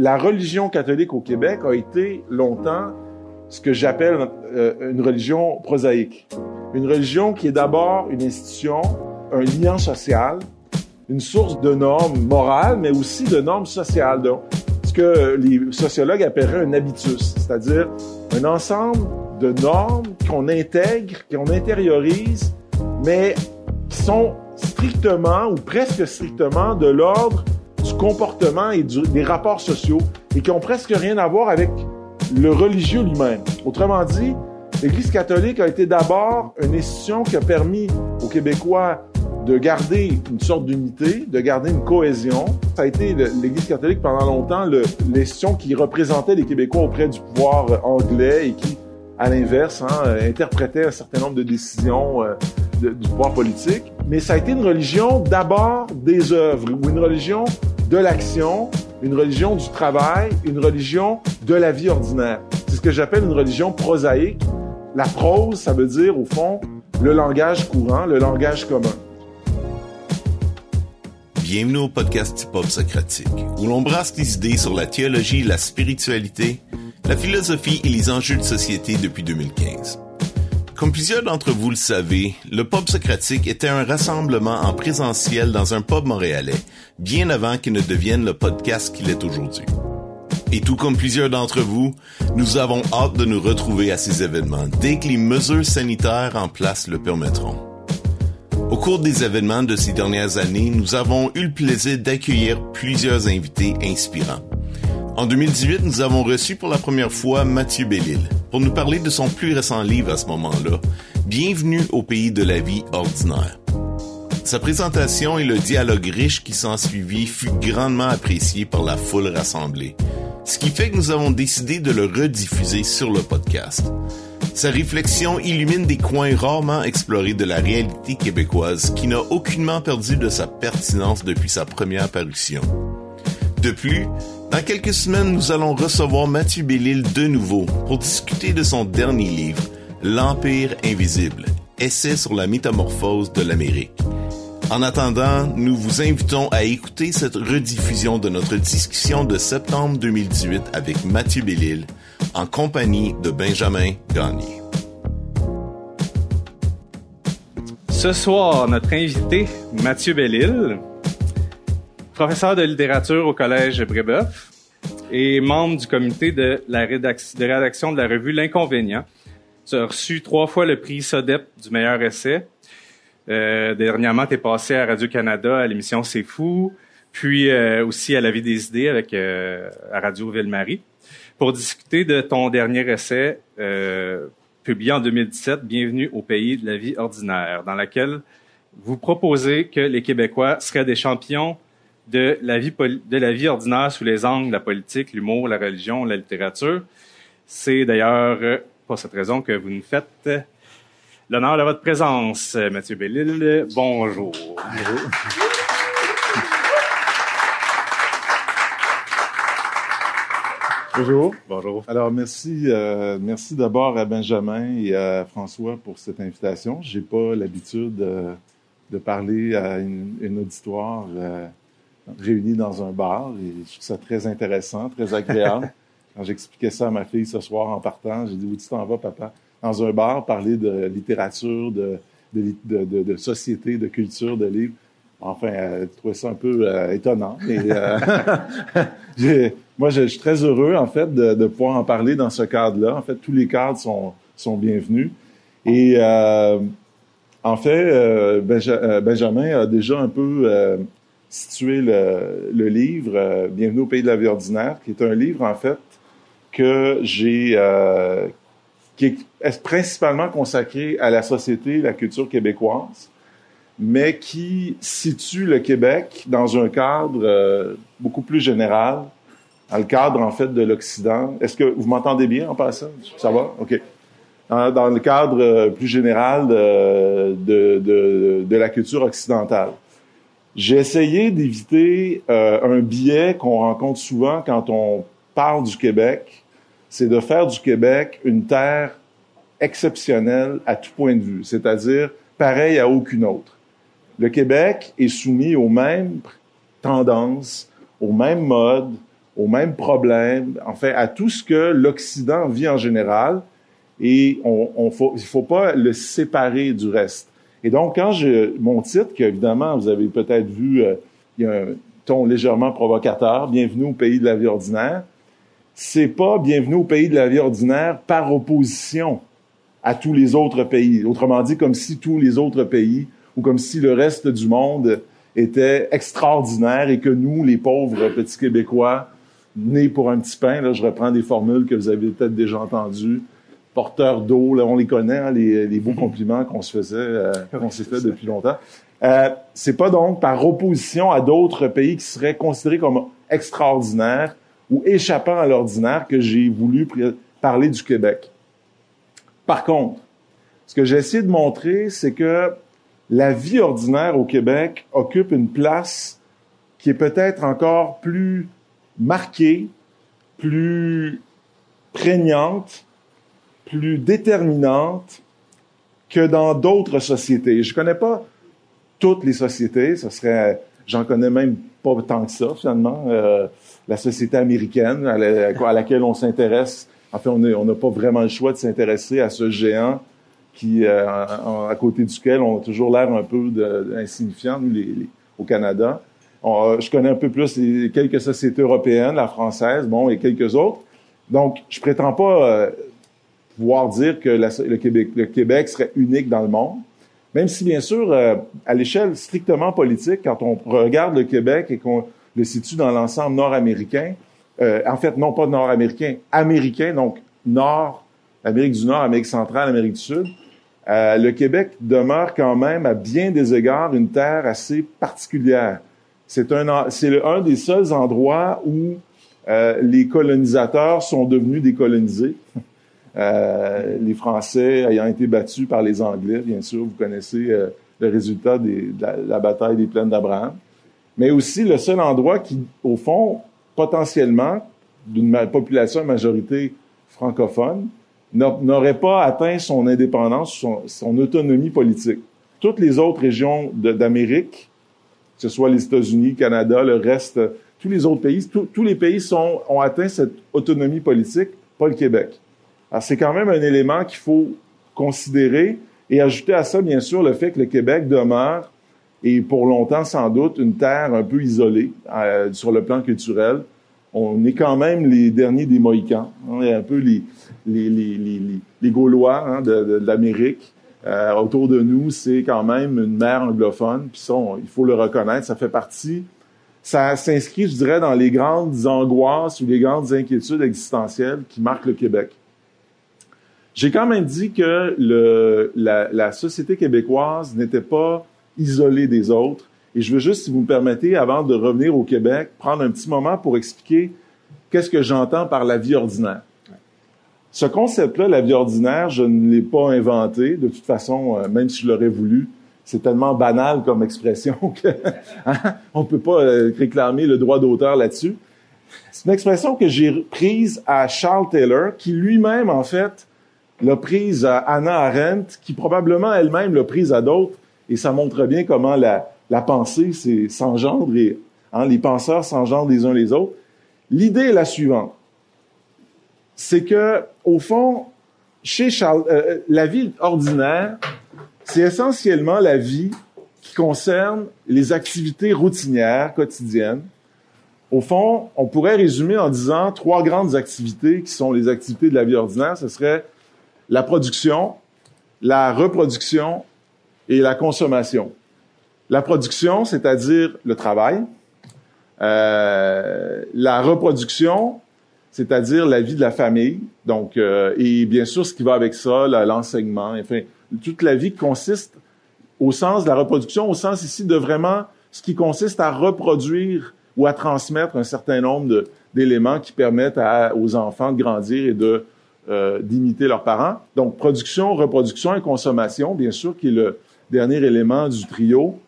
la religion catholique au Québec a été longtemps ce que j'appelle euh, une religion prosaïque. Une religion qui est d'abord une institution, un lien social, une source de normes morales, mais aussi de normes sociales. Ce que les sociologues appelleraient un habitus, c'est-à-dire un ensemble de normes qu'on intègre, qu'on intériorise, mais qui sont strictement ou presque strictement de l'ordre comportement et des rapports sociaux et qui ont presque rien à voir avec le religieux lui-même. Autrement dit, l'Église catholique a été d'abord une institution qui a permis aux Québécois de garder une sorte d'unité, de garder une cohésion. Ça a été l'Église catholique pendant longtemps l'institution qui représentait les Québécois auprès du pouvoir anglais et qui, à l'inverse, hein, interprétait un certain nombre de décisions euh, du pouvoir politique. Mais ça a été une religion d'abord des œuvres ou une religion de l'action, une religion du travail, une religion de la vie ordinaire. C'est ce que j'appelle une religion prosaïque. La prose, ça veut dire, au fond, le langage courant, le langage commun. Bienvenue au podcast Hip Hop Socratique, où l'on brasse des idées sur la théologie, la spiritualité, la philosophie et les enjeux de société depuis 2015. Comme plusieurs d'entre vous le savez, le pub socratique était un rassemblement en présentiel dans un pub montréalais, bien avant qu'il ne devienne le podcast qu'il est aujourd'hui. Et tout comme plusieurs d'entre vous, nous avons hâte de nous retrouver à ces événements dès que les mesures sanitaires en place le permettront. Au cours des événements de ces dernières années, nous avons eu le plaisir d'accueillir plusieurs invités inspirants. En 2018, nous avons reçu pour la première fois Mathieu Bellil pour nous parler de son plus récent livre à ce moment-là, Bienvenue au pays de la vie ordinaire. Sa présentation et le dialogue riche qui s'en suivit fut grandement apprécié par la foule rassemblée, ce qui fait que nous avons décidé de le rediffuser sur le podcast. Sa réflexion illumine des coins rarement explorés de la réalité québécoise qui n'a aucunement perdu de sa pertinence depuis sa première parution. De plus, dans quelques semaines, nous allons recevoir Mathieu Bellil de nouveau pour discuter de son dernier livre, L'Empire invisible, essai sur la métamorphose de l'Amérique. En attendant, nous vous invitons à écouter cette rediffusion de notre discussion de septembre 2018 avec Mathieu Bellil en compagnie de Benjamin Gagné. Ce soir, notre invité, Mathieu Bellil, professeur de littérature au Collège Brébeuf et membre du comité de, la rédaction de la revue L'Inconvénient. Tu as reçu trois fois le prix SODEP du meilleur essai. Euh, dernièrement, tu es passé à Radio-Canada à l'émission C'est fou, puis euh, aussi à La vie des idées avec euh, à Radio Ville-Marie pour discuter de ton dernier essai publié en 2017, Bienvenue au pays de la vie ordinaire, dans laquelle vous proposez que les Québécois seraient des champions de la vie, de la vie ordinaire sous les angles de la politique, l'humour, la religion, la littérature. C'est d'ailleurs euh, pour cette raison que vous nous faites euh, l'honneur de votre présence, euh, Mathieu Bellil. Bonjour. Bonjour. Bonjour. Bonjour. Alors merci, merci d'abord à Benjamin et à François pour cette invitation. J'ai pas l'habitude de parler à une, auditoire réunis dans un bar et je trouve ça très intéressant, très agréable. Quand j'expliquais ça à ma fille ce soir en partant, j'ai dit où tu t'en vas, papa? Dans un bar, parler de littérature, de, de, de, de société, de culture, de livres. Enfin, elle trouvait ça un peu euh, étonnant. Euh, moi, je, suis très heureux, en fait, de, de, pouvoir en parler dans ce cadre-là. En fait, tous les cadres sont, sont bienvenus. Et euh, en fait, Benjamin a déjà un peu situer le, le livre euh, Bienvenue au pays de la vie ordinaire, qui est un livre en fait que j'ai euh, qui est principalement consacré à la société, la culture québécoise, mais qui situe le Québec dans un cadre euh, beaucoup plus général, dans le cadre en fait de l'Occident. Est-ce que vous m'entendez bien en passant? Ça va? Ok. Dans, le cadre plus général de, de, de, de la culture occidentale. J'ai essayé d'éviter euh, un biais qu'on rencontre souvent quand on parle du Québec, c'est de faire du Québec une terre exceptionnelle à tout point de vue, c'est-à-dire pareil à aucune autre. Le Québec est soumis aux mêmes tendances, aux mêmes modes, aux mêmes problèmes, en fait, à tout ce que l'Occident vit en général, et on, on faut, il faut pas le séparer du reste. Et donc, quand je, mon titre, que évidemment, vous avez peut-être vu, euh, il y a un ton légèrement provocateur, Bienvenue au pays de la vie ordinaire, c'est pas Bienvenue au pays de la vie ordinaire par opposition à tous les autres pays. Autrement dit, comme si tous les autres pays ou comme si le reste du monde était extraordinaire et que nous, les pauvres petits Québécois, nés pour un petit pain, là, je reprends des formules que vous avez peut-être déjà entendues, porteurs d'eau, là, on les connaît, hein, les, les, beaux compliments qu'on se faisait, euh, qu'on s'est fait depuis longtemps. Euh, c'est pas donc par opposition à d'autres pays qui seraient considérés comme extraordinaires ou échappant à l'ordinaire que j'ai voulu parler du Québec. Par contre, ce que j'ai essayé de montrer, c'est que la vie ordinaire au Québec occupe une place qui est peut-être encore plus marquée, plus prégnante, plus déterminante que dans d'autres sociétés. Je connais pas toutes les sociétés, ce serait, j'en connais même pas tant que ça finalement. Euh, la société américaine à, laquelle on s'intéresse. En fait, on n'a pas vraiment le choix de s'intéresser à ce géant qui, euh, à côté duquel on a toujours l'air un peu insignifiant, nous, les, au Canada. je connais un peu plus quelques sociétés européennes, la française, bon, et quelques autres. Donc, je prétends pas euh, pouvoir dire que le, Québec, serait unique dans le monde, même si, bien sûr, euh, à l'échelle strictement politique, quand on regarde le Québec et qu'on le situe dans l'ensemble nord-américain. Euh, en fait, non pas nord-américain, américain, donc Nord, Amérique du Nord, Amérique centrale, Amérique du Sud. Euh, le Québec demeure quand même, à bien des égards, une terre assez particulière. C'est un, c'est un des seuls endroits où euh, les colonisateurs sont devenus décolonisés. Euh, les Français ayant été battus par les Anglais, bien sûr, vous connaissez euh, le résultat de, la, bataille des plaines d'Abraham mais aussi le seul endroit qui, au fond, potentiellement, d'une population à majorité francophone, n'aurait pas atteint son indépendance, son, autonomie politique. Toutes les autres régions d'Amérique, que ce soit les États-Unis, Canada, le reste, tous les autres pays, tous les pays ont atteint cette autonomie politique, pas le Québec. Alors c'est quand même un élément qu'il faut considérer et ajouter à ça, bien sûr, le fait que le Québec demeure et pour longtemps sans doute une terre un peu isolée euh, sur le plan culturel. On est quand même les derniers des Mohicans, on est un peu les, les, les, les, les Gaulois hein, de, de, l'Amérique. Euh, autour de nous, c'est quand même une mer anglophone, puis ça, il faut le reconnaître, ça fait partie, ça s'inscrit, je dirais, dans les grandes angoisses ou les grandes inquiétudes existentielles qui marquent le Québec. J'ai quand même dit que le, la, la société québécoise n'était pas isolé des autres. Et je veux juste, si vous me permettez, avant de revenir au Québec, prendre un petit moment pour expliquer qu'est-ce que j'entends par la vie ordinaire. Ce concept-là, la vie ordinaire, je ne l'ai pas inventé. De toute façon, euh, même si je l'aurais voulu, c'est tellement banal comme expression que hein, on peut pas euh, réclamer le droit d'auteur là-dessus. C'est une expression que j'ai prise à Charles Taylor, qui lui-même, en fait, l'a prise à Anna Arendt, qui probablement elle-même l'a prise à d'autres et ça montre bien comment la, la pensée s'engendre et hein, les penseurs s'engendrent les uns les autres. L'idée est la suivante. C'est que, au fond, chez Charles, euh, euh, la vie ordinaire, c'est essentiellement la vie qui concerne les activités routinières, quotidiennes. Au fond, on pourrait résumer en disant trois grandes activités qui sont les activités de la vie ordinaire. Ce serait la production, la reproduction et la consommation. La production, c'est-à-dire le travail. Euh, la reproduction, c'est-à-dire la vie de la famille. Donc, euh, et bien sûr, ce qui va avec ça, l'enseignement, enfin, toute la vie consiste au sens de la reproduction, au sens ici de vraiment ce qui consiste à reproduire ou à transmettre un certain nombre d'éléments qui permettent aux enfants de grandir et de euh, d'imiter leurs parents. Donc, production, reproduction et consommation, bien sûr, qui est le, dernier élément du trio,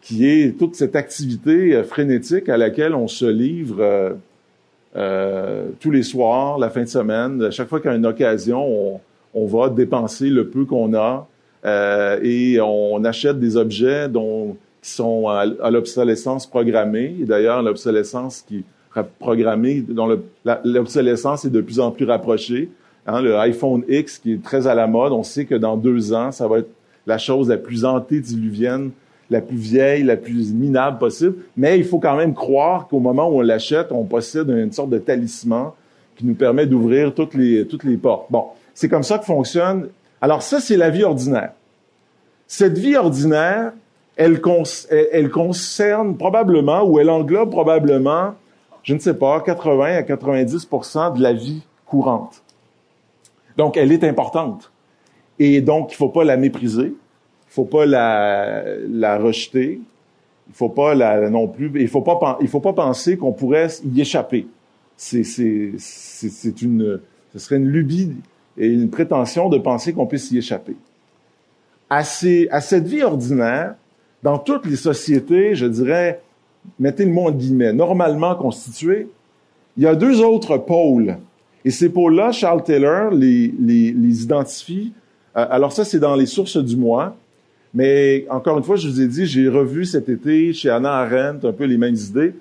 qui est toute cette activité euh, frénétique à laquelle on se livre euh, tous les soirs, la fin de semaine. Chaque fois qu'il y a une occasion, on, va dépenser le peu qu'on a et on achète des objets dont, qui sont à, l'obsolescence programmée. D'ailleurs, l'obsolescence qui programmés, dont l'obsolescence est de plus en plus rapprochée. Hein, le iPhone X qui est très à la mode, on sait que dans deux ans, ça va être la chose la plus antédiluvienne, la plus vieille, la plus minable possible. Mais il faut quand même croire qu'au moment où on l'achète, on possède une sorte de talisman qui nous permet d'ouvrir toutes les, toutes les portes. Bon, c'est comme ça que fonctionne. Alors ça, c'est la vie ordinaire. Cette vie ordinaire, elle, elle concerne probablement, ou elle englobe probablement, je ne sais pas, 80 à 90% de la vie courante. Donc, elle est importante. Et donc, il ne faut pas la mépriser, il ne faut pas la, la rejeter, il ne faut pas la non plus, il faut pas, il faut pas penser qu'on pourrait y échapper. C'est, c'est, c'est une, ce serait une lubie et une prétention de penser qu'on puisse y échapper. À, ces, à cette vie ordinaire, dans toutes les sociétés, je dirais, mettez le mot en guillemets, normalement constituées, il y a deux autres pôles et ces pôles-là, Charles Taylor les, les, les identifie. Euh, alors ça, c'est dans les sources du mois. Mais encore une fois, je vous ai dit, j'ai revu cet été chez Anna Arendt un peu les mêmes idées.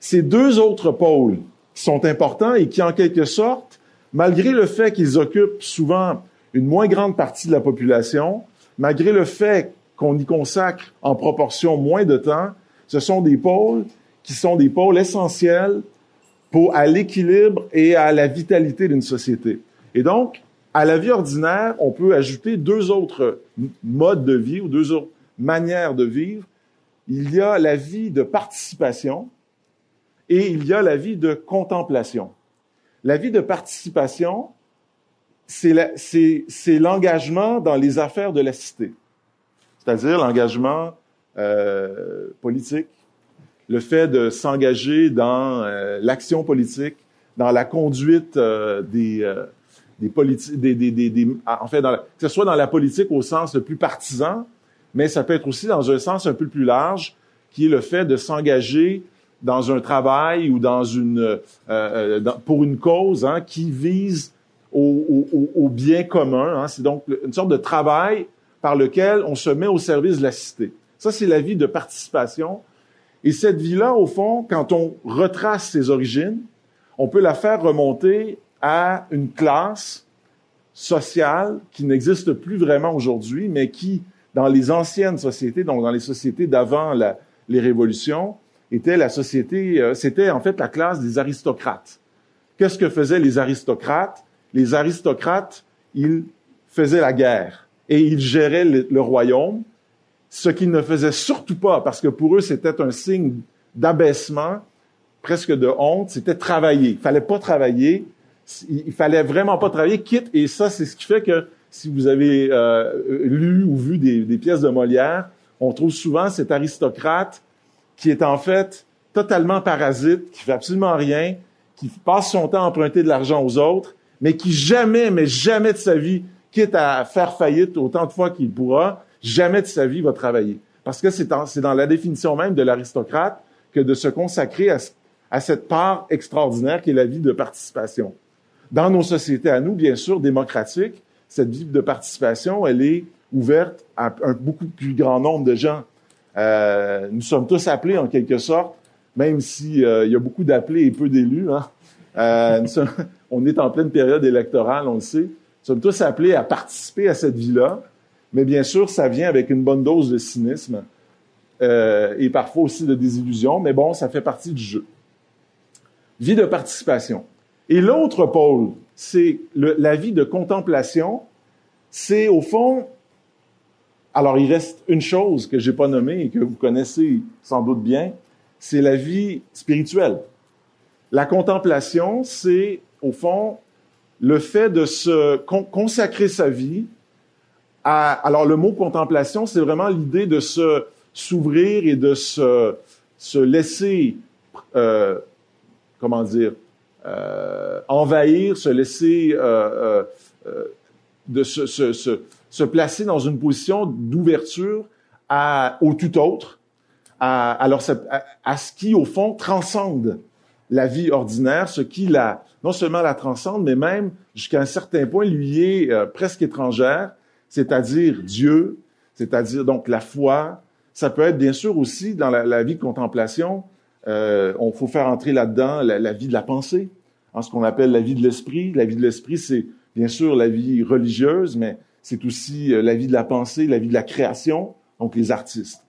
Ces deux autres pôles sont importants et qui, en quelque sorte, malgré le fait qu'ils occupent souvent une moins grande partie de la population, malgré le fait qu'on y consacre en proportion moins de temps, ce sont des pôles qui sont des pôles essentiels pour, à l'équilibre et à la vitalité d'une société. Et donc, à la vie ordinaire, on peut ajouter deux autres modes de vie ou deux autres manières de vivre. Il y a la vie de participation et il y a la vie de contemplation. La vie de participation, c'est l'engagement dans les affaires de la cité, c'est-à-dire l'engagement euh, politique, le fait de s'engager dans euh, l'action politique, dans la conduite euh, des, euh, des politiques, des, en fait, que ce soit dans la politique au sens le plus partisan, mais ça peut être aussi dans un sens un peu plus large, qui est le fait de s'engager dans un travail ou dans une pour une cause hein, qui vise au, au, au bien commun. Hein. C'est donc une sorte de travail par lequel on se met au service de la cité. Ça, c'est la vie de participation et cette vie-là, au fond, quand on retrace ses origines, on peut la faire remonter à une classe sociale qui n'existe plus vraiment aujourd'hui, mais qui, dans les anciennes sociétés, donc dans les sociétés d'avant les révolutions, était la société, euh, c'était en fait la classe des aristocrates. Qu'est-ce que faisaient les aristocrates? Les aristocrates, ils faisaient la guerre et ils géraient le royaume ce qu'ils ne faisaient surtout pas, parce que pour eux, c'était un signe d'abaissement, presque de honte, c'était travailler. Il fallait pas travailler, il fallait vraiment pas travailler, quitte, et ça, c'est ce qui fait que si vous avez euh, lu ou vu des, des, pièces de Molière, on trouve souvent cet aristocrate qui est en fait totalement parasite, qui fait absolument rien, qui passe son temps à emprunter de l'argent aux autres, mais qui jamais, mais jamais de sa vie, quitte à faire faillite autant de fois qu'il pourra, jamais de sa vie va travailler. Parce que c'est dans, la définition même de l'aristocrate que de se consacrer à, cette part extraordinaire qui est la vie de participation. Dans nos sociétés à nous, bien sûr, démocratiques, cette vie de participation, elle est ouverte à un beaucoup plus grand nombre de gens. Euh, nous sommes tous appelés, en quelque sorte, même s'il euh, y a beaucoup d'appelés et peu d'élus. Hein. Euh, on est en pleine période électorale, on le sait. Nous sommes tous appelés à participer à cette vie-là. Mais bien sûr, ça vient avec une bonne dose de cynisme euh, et parfois aussi de désillusion, mais bon, ça fait partie du jeu. Vie de participation. Et l'autre pôle, c'est la vie de contemplation. C'est au fond, alors il reste une chose que j'ai pas nommée et que vous connaissez sans doute bien, c'est la vie spirituelle. La contemplation, c'est au fond le fait de se consacrer sa vie alors le mot contemplation, c'est vraiment l'idée de se s'ouvrir et de se, se laisser, euh, comment dire, euh, envahir, se laisser, euh, euh de se, se, se, se, placer dans une position d'ouverture au tout autre, à, alors à, à, ce qui au fond transcende la vie ordinaire, ce qui la non seulement la transcende, mais même jusqu'à un certain point lui est euh, presque étrangère c'est-à-dire Dieu, c'est-à-dire donc la foi. Ça peut être bien sûr aussi dans la, vie de contemplation, Euh, on faut faire entrer là-dedans la, vie de la pensée, en ce qu'on appelle la vie de l'esprit. La vie de l'esprit, c'est bien sûr la vie religieuse, mais c'est aussi euh, la vie de la pensée, la vie de la création, donc les artistes.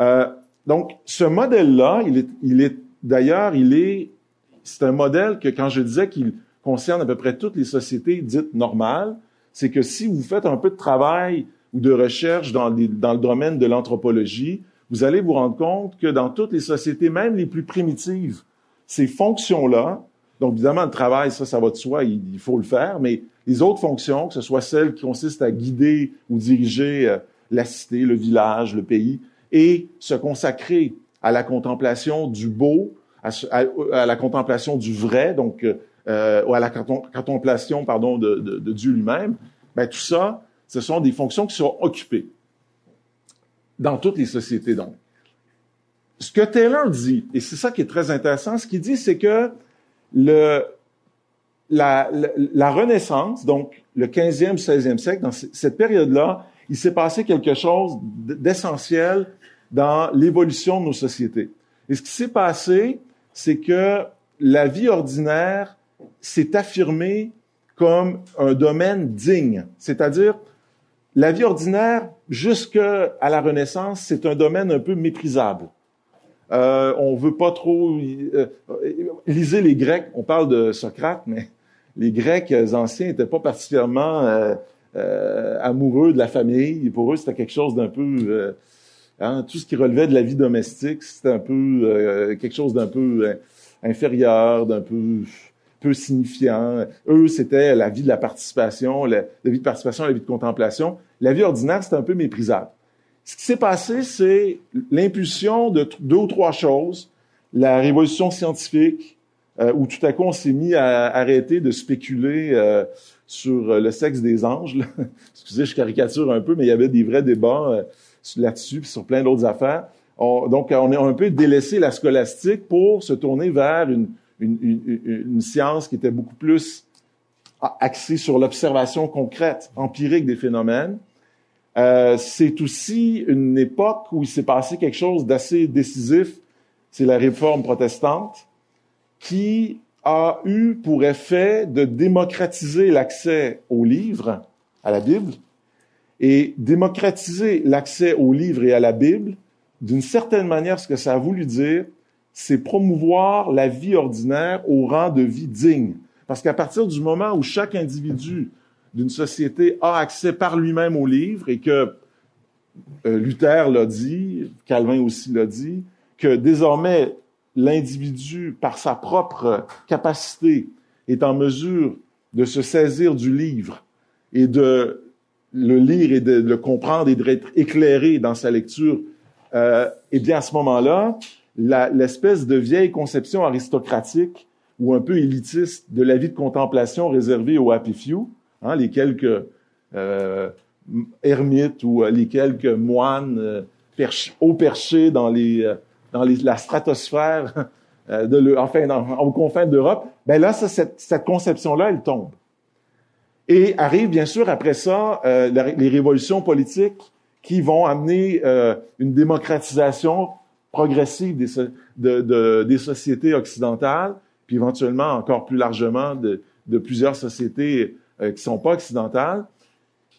Euh, donc, ce modèle-là, il est, il est d'ailleurs, il est, c'est un modèle que quand je disais qu'il concerne à peu près toutes les sociétés dites normales, c'est que si vous faites un peu de travail ou de recherche dans, le domaine de l'anthropologie, vous allez vous rendre compte que dans toutes les sociétés, même les plus primitives, ces fonctions-là, donc évidemment le travail, ça, ça va de soi, il, faut le faire, mais les autres fonctions, que ce soit celles qui consistent à guider ou diriger euh, la cité, le village, le pays, et se consacrer à la contemplation du beau, à, la contemplation du vrai, donc euh, ou à la contemplation, pardon, de, de, de Dieu lui-même, ben tout ça, ce sont des fonctions qui sont occupées dans toutes les sociétés, donc. Ce que Taylor dit, et c'est ça qui est très intéressant, ce qu'il dit, c'est que le, la, la, Renaissance, donc le 15e, 16e siècle, dans cette période-là, il s'est passé quelque chose d'essentiel dans l'évolution de nos sociétés. Et ce qui s'est passé, c'est que la vie ordinaire s'est affirmée comme un domaine digne, c'est-à-dire la vie ordinaire, jusqu'à la Renaissance, c'est un domaine un peu méprisable. Euh, on veut pas trop euh, lisez les Grecs. On parle de Socrate, mais les Grecs anciens n'étaient pas particulièrement euh, euh, amoureux de la famille. Pour eux, c'était quelque chose d'un peu hein, tout ce qui relevait de la vie domestique, c'était un peu quelque chose d'un peu inférieur, d'un peu peu signifiant. Eux, c'était la vie de la participation, la, vie de participation, la vie de contemplation. La vie ordinaire, c'était un peu méprisable. Ce qui s'est passé, c'est l'impulsion de deux ou trois choses. La révolution scientifique, euh, où tout à coup on s'est mis à arrêter de spéculer euh, sur le sexe des anges. Excusez, je caricature un peu, mais il y avait des vrais débats euh, là-dessus, sur plein d'autres affaires. donc, on a un peu délaissé la scolastique pour se tourner vers une, une, science qui était beaucoup plus axée sur l'observation concrète, empirique des phénomènes. Euh, c'est aussi une époque où il s'est passé quelque chose d'assez décisif, c'est la réforme protestante, qui a eu pour effet de démocratiser l'accès aux livres, à la Bible, et démocratiser l'accès aux livres et à la Bible, d'une certaine manière, ce que ça a voulu dire, c'est promouvoir la vie ordinaire au rang de vie digne. Parce qu'à partir du moment où chaque individu d'une société a accès par lui-même au livre et que euh, Luther l'a dit, Calvin aussi l'a dit, que désormais l'individu, par sa propre capacité, est en mesure de se saisir du livre et de le lire et de le comprendre et d'être éclairé dans sa lecture, euh, eh bien à ce moment-là, l'espèce de vieille conception aristocratique ou un peu élitiste de la vie de contemplation réservée aux happy few, hein, les quelques euh, ermites ou euh, les quelques moines euh, haut perchés dans les euh, dans les, la stratosphère de le, enfin dans, aux confins d'Europe, ben là ça, cette, cette conception-là elle tombe. Et arrive bien sûr après ça les révolutions politiques qui vont amener une démocratisation progressive des, de, de, des sociétés occidentales, puis éventuellement encore plus largement de, de plusieurs sociétés euh, qui sont pas occidentales,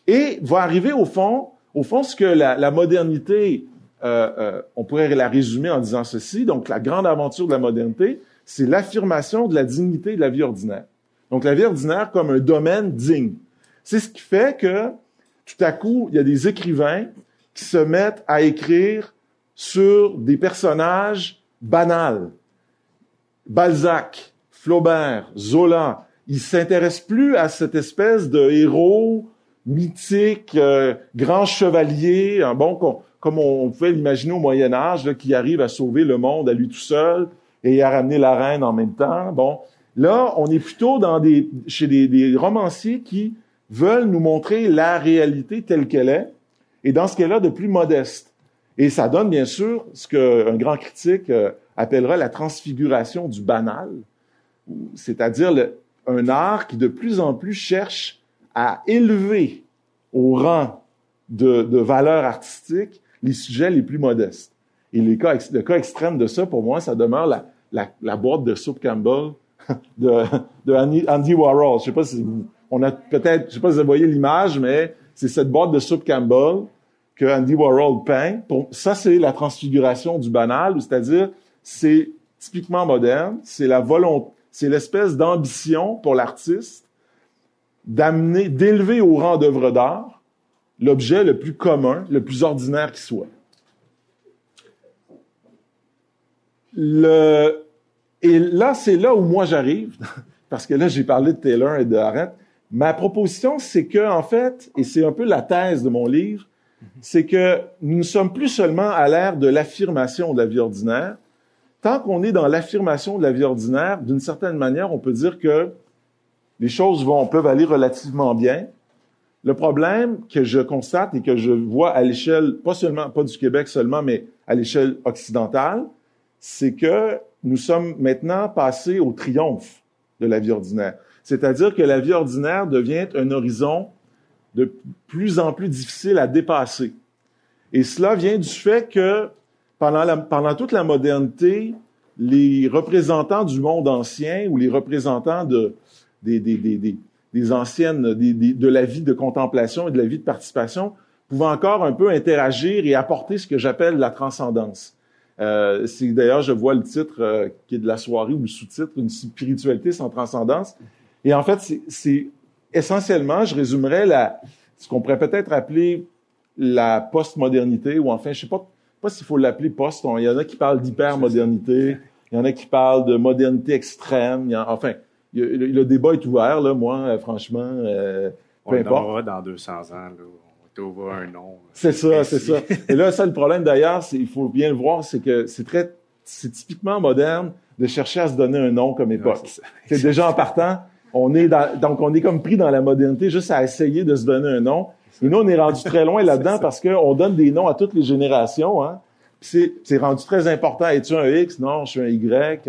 et va arriver au fond, au fond, ce que la, la modernité, euh, euh, on pourrait la résumer en disant ceci. Donc, la grande aventure de la modernité, c'est l'affirmation de la dignité de la vie ordinaire. Donc, la vie ordinaire comme un domaine digne. C'est ce qui fait que, tout à coup, il y a des écrivains qui se mettent à écrire sur des personnages banals. Balzac, Flaubert, Zola, ils s'intéressent plus à cette espèce de héros mythique, euh, grand chevalier, un bon comme on pouvait l'imaginer au Moyen Âge, qui arrive à sauver le monde à lui tout seul et à ramener la reine en même temps. Bon, là, on est plutôt dans des chez des, des romanciers qui veulent nous montrer la réalité telle qu'elle est, et dans ce qu'elle a de plus modeste. Et ça donne bien sûr ce qu'un grand critique euh, appellera la transfiguration du banal, c'est-à-dire un art qui de plus en plus cherche à élever au rang de, de valeur artistique les sujets les plus modestes. Et le cas extrême de ça, pour moi, ça demeure la, boîte de soupe Campbell de, Andy Warhol. Je sais pas si on a peut-être, je sais pas si vous voyez l'image, mais c'est cette boîte de soupe Campbell que Andy Warhol peint. Ça, c'est la transfiguration du banal, c'est-à-dire, c'est typiquement moderne, c'est la volonté, c'est l'espèce d'ambition pour l'artiste d'amener, d'élever au rang d'œuvre d'art l'objet le plus commun, le plus ordinaire qui soit. Le, et là, c'est là où moi j'arrive, parce que là, j'ai parlé de Taylor et de Arendt. Ma proposition, c'est que, en fait, et c'est un peu la thèse de mon livre, c'est que nous ne sommes plus seulement à l'ère de l'affirmation de la vie ordinaire. Tant qu'on est dans l'affirmation de la vie ordinaire, d'une certaine manière, on peut dire que les choses vont, peuvent aller relativement bien. Le problème que je constate et que je vois à l'échelle, pas seulement, pas du Québec seulement, mais à l'échelle occidentale, c'est que nous sommes maintenant passés au triomphe de la vie ordinaire. C'est-à-dire que la vie ordinaire devient un horizon de plus en plus difficile à dépasser. Et cela vient du fait que pendant, toute la modernité, les représentants du monde ancien ou les représentants de, des, des, anciennes, de la vie de contemplation et de la vie de participation pouvaient encore un peu interagir et apporter ce que j'appelle la transcendance. Euh, d'ailleurs, je vois le titre euh, qui est de la soirée ou le sous-titre, une spiritualité sans transcendance. Et en fait, c'est essentiellement, je résumerais la, ce qu'on pourrait peut-être appeler la postmodernité, ou enfin, je sais pas, pas s'il faut l'appeler post. Il y en a qui parlent d'hypermodernité, il y en a qui parlent de modernité extrême. enfin, le, débat est ouvert, là, moi, euh, franchement, euh, peu On importe. dans 200 ans, là un nom. C'est ça, c'est ça. Et là, ça, le problème d'ailleurs, c'est, il faut bien le voir, c'est que c'est très, c'est typiquement moderne de chercher à se donner un nom comme époque. c'est déjà en partant, on est dans, donc on est comme pris dans la modernité juste à essayer de se donner un nom. Et nous, on est rendu très loin là-dedans parce qu'on donne des noms à toutes les générations. Hein. C'est, rendu très important. Es-tu un X? Non, je suis un Y.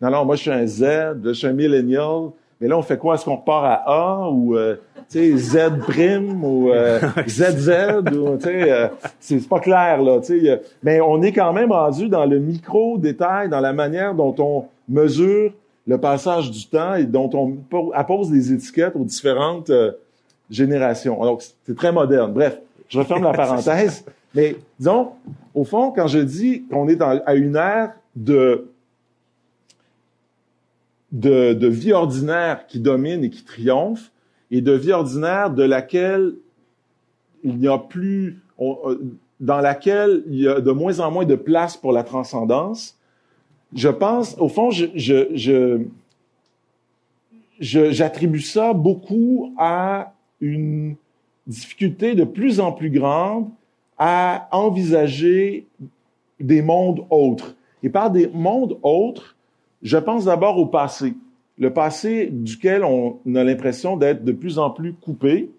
Non, non, moi, je suis un Z. Je suis un millennial. Mais là, on fait quoi? Est-ce qu'on repart à A ou euh, Z prime ou euh, ZZ? Ou, euh, c'est pas clair, là. mais on est quand même rendu dans le micro-détail, dans la manière dont on mesure le passage du temps et dont on appose des étiquettes aux différentes euh, générations. Donc, c'est très moderne. Bref, je referme la parenthèse. Mais disons, au fond, quand je dis qu'on est à une ère de de, de, vie ordinaire qui domine et qui triomphe, et de vie ordinaire de laquelle il n'y a plus, euh, dans laquelle il y a de moins en moins de place pour la transcendance. Je pense, au fond, je, je, je, j'attribue ça beaucoup à une difficulté de plus en plus grande à envisager des mondes autres. Et par des mondes autres, je pense d'abord au passé. Le passé duquel on a l'impression d'être de plus en plus coupé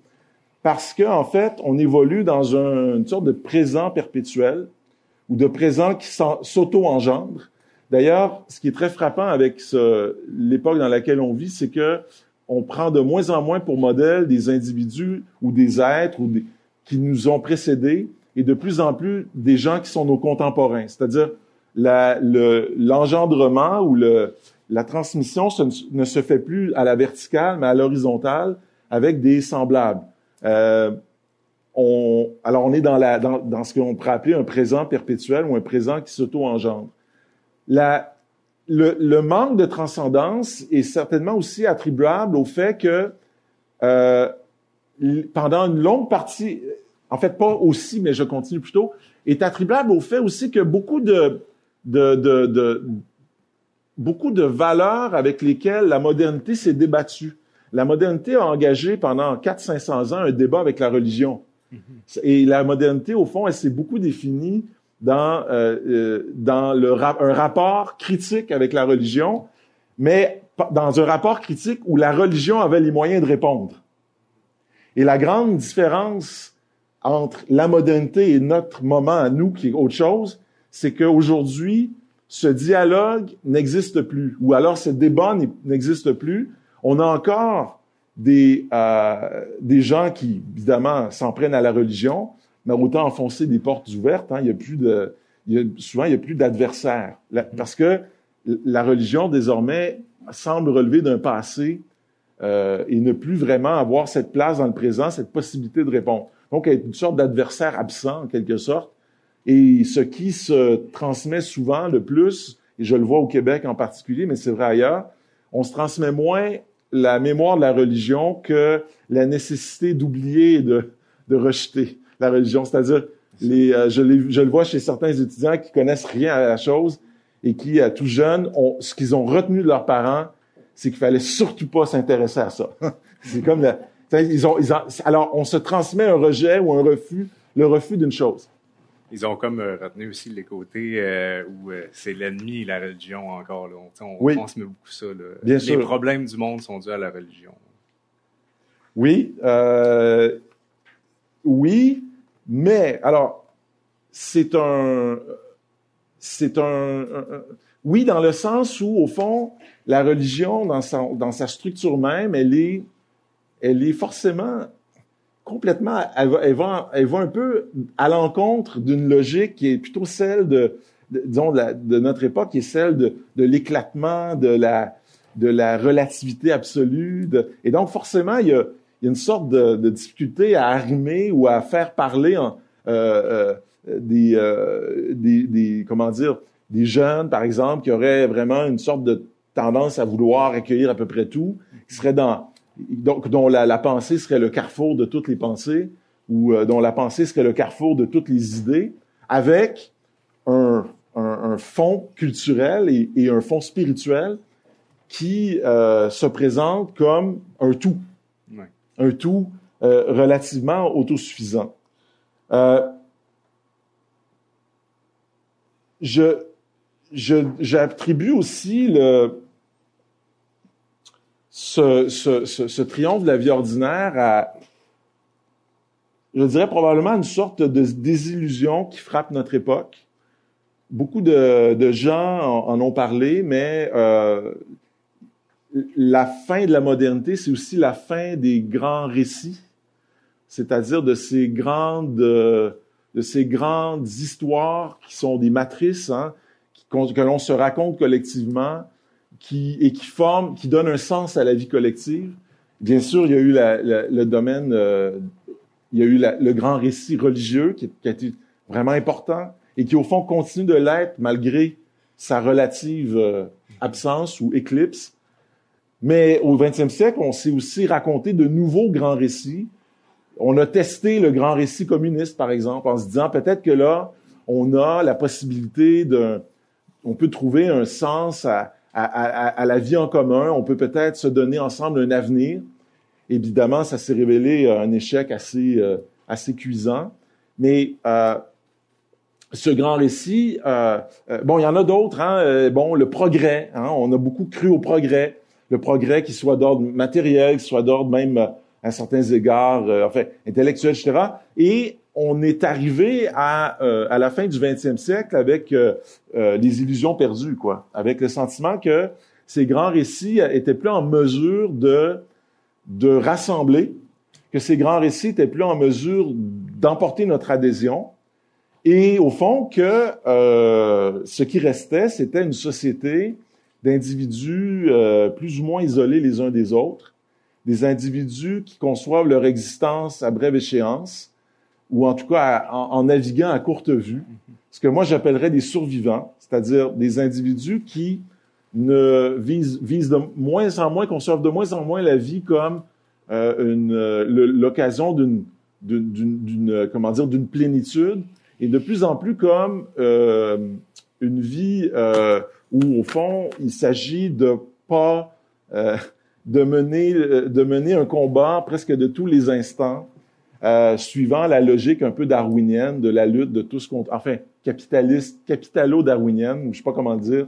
parce qu'en en fait, on évolue dans une sorte de présent perpétuel ou de présent qui s'auto-engendre. D'ailleurs, ce qui est très frappant avec l'époque dans laquelle on vit, c'est que on prend de moins en moins pour modèle des individus ou des êtres ou qui nous ont précédés et de plus en plus des gens qui sont nos contemporains. C'est-à-dire, l'engendrement ou le, la transmission ne se fait plus à la verticale, mais à l'horizontale avec des semblables. Euh, on, alors, on est dans, la, dans ce qu'on pourrait appeler un présent perpétuel ou un présent qui s'auto-engendre. La, le, le, manque de transcendance est certainement aussi attribuable au fait que euh, pendant une longue partie, en fait pas aussi, mais je continue plutôt, est attribuable au fait aussi que beaucoup de, de, de, de, beaucoup de valeurs avec lesquelles la modernité s'est débattue. La modernité a engagé pendant 400-500 ans un débat avec la religion. Mm-hmm. Et la modernité, au fond, elle s'est beaucoup définie dans, euh, euh dans le un rapport critique avec la religion, mais dans un rapport critique où la religion avait les moyens de répondre. Et la grande différence entre la modernité et notre moment à nous, qui est autre chose, c'est qu'aujourd'hui, ce dialogue n'existe plus, ou alors ce débat n'existe plus. On a encore des, euh, des gens qui, évidemment, s'en prennent à la religion, mais autant enfoncer des portes ouvertes. Hein. Il y a plus de... souvent, il n'y a plus d'adversaires. Parce que la religion, désormais, semble relever d'un passé euh, et ne plus vraiment avoir cette place dans le présent, cette possibilité de répondre. Donc, être une sorte d'adversaire absent, en quelque sorte. Et ce qui se transmet souvent le plus, et je le vois au Québec en particulier, mais c'est vrai ailleurs, on se transmet moins la mémoire de la religion que la nécessité d'oublier et de, de rejeter la religion. C'est-à-dire, les, euh, je, je, le vois chez certains étudiants qui connaissent rien à la chose et qui, à tout jeune, ont, ce qu'ils ont retenu de leurs parents, c'est qu'il fallait surtout pas s'intéresser à ça. c'est comme la, ils ont, ils ont, alors, on se transmet un rejet ou un refus, le refus d'une chose. Ils ont comme euh, retenu aussi les côtés euh, où euh, c'est l'ennemi, la religion encore. Là. On, on transmet beaucoup ça. Là. Bien les problèmes du monde sont dus à la religion. Oui, oui, mais alors c'est un, c'est un, oui dans le sens où au fond la religion dans sa, dans sa structure même, elle est, elle est forcément complètement, elle va, elle va, elle va un peu à l'encontre d'une logique qui est plutôt celle de, disons, de, notre époque, qui est celle de, de l'éclatement, de la, de la relativité absolue. De, et donc, forcément, il y a, il y a une sorte de, de, difficulté à arrimer ou à faire parler euh, euh, des, euh, des, des, comment dire, des jeunes, par exemple, qui auraient vraiment une sorte de tendance à vouloir accueillir à peu près tout, qui seraient dans, donc, dont la, pensée serait le carrefour de toutes les pensées, ou dont la pensée serait le carrefour de toutes les idées, avec un, un, fond culturel et, un fond spirituel qui se présente comme un tout, ouais. Un tout euh, relativement autosuffisant. Euh, je j'attribue aussi le, ce, ce, ce, triomphe de la vie ordinaire à, je dirais probablement une sorte de désillusion qui frappe notre époque. Beaucoup de, de gens en, en, ont parlé, mais euh, la fin de la modernité, c'est aussi la fin des grands récits, c'est-à-dire de ces grandes, de ces grandes histoires qui sont des matrices, hein, que l'on se raconte collectivement, qui, et qui forme, qui donne un sens à la vie collective. Bien sûr, il y a eu le domaine, euh, il y a eu le grand récit religieux qui, qui, a été vraiment important et qui, au fond, continue de l'être malgré sa relative euh, absence ou éclipse. Mais au 20e siècle, on s'est aussi raconté de nouveaux grands récits. On a testé le grand récit communiste, par exemple, en se disant peut-être que là, on a la possibilité de, on peut trouver un sens à, à, à, à, la vie en commun. On peut peut-être se donner ensemble un avenir. Évidemment, ça s'est révélé un échec assez, euh, assez cuisant. Mais euh, ce grand récit, euh, euh bon, il y en a d'autres. Hein, euh, bon, le progrès. Hein, on a beaucoup cru au progrès. Le progrès qui soit d'ordre matériel, qui soit d'ordre même à certains égards, enfin, intellectuel, etc. Et on est arrivé à, euh, à la fin du 20e siècle avec euh, euh, les illusions perdues, quoi, avec le sentiment que ces grands récits étaient plus en mesure de, de rassembler, que ces grands récits étaient plus en mesure d'emporter notre adhésion, et au fond que euh, ce qui restait, c'était une société d'individus plus ou moins isolés les uns des autres, des individus qui conçoivent leur existence à brève échéance, ou en tout cas en, naviguant à courte vue, ce que moi j'appellerais des survivants, c'est-à-dire des individus qui ne visent, visent de moins en moins, conçoivent de moins en moins la vie comme euh, une, l'occasion d'une, d'une, comment dire, d'une plénitude, et de plus en plus comme euh, une vie euh, où au fond il s'agit de pas euh, de mener de mener un combat presque de tous les instants euh, suivant la logique un peu darwinienne de la lutte de tous contre, enfin, capitaliste, capitalo-darwinienne, je sais pas comment dire,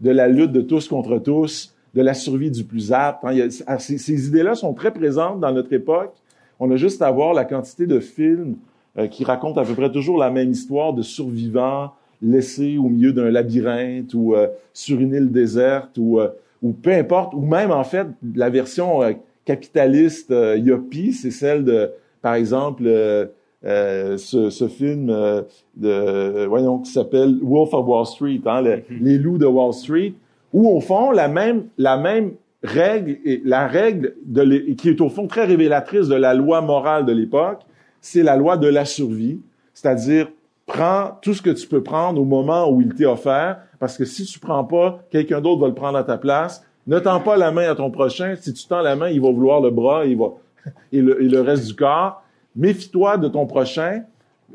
de la lutte de tous contre tous, de la survie du plus apte. Hein, ah, ces, ces idées-là sont très présentes dans notre époque. On a juste à voir la quantité de films euh, qui racontent à peu près toujours la même histoire de survivants laissés au milieu d'un labyrinthe ou euh, sur une île déserte ou, ou peu importe, ou même en fait la version capitaliste yuppie, c'est celle de par exemple, euh, euh, ce, ce, film euh, de, voyons, qui s'appelle Wolf of Wall Street, hein, les, mm-hmm. les loups de Wall Street, où au fond la même la même règle, la règle de qui est au fond très révélatrice de la loi morale de l'époque, c'est la loi de la survie, c'est-à-dire prends tout ce que tu peux prendre au moment où il t'est offert, parce que si tu prends pas, quelqu'un d'autre va le prendre à ta place. Ne tends pas la main à ton prochain. Si tu tends la main, il va vouloir le bras, il va et le, reste du corps. Méfie-toi de ton prochain.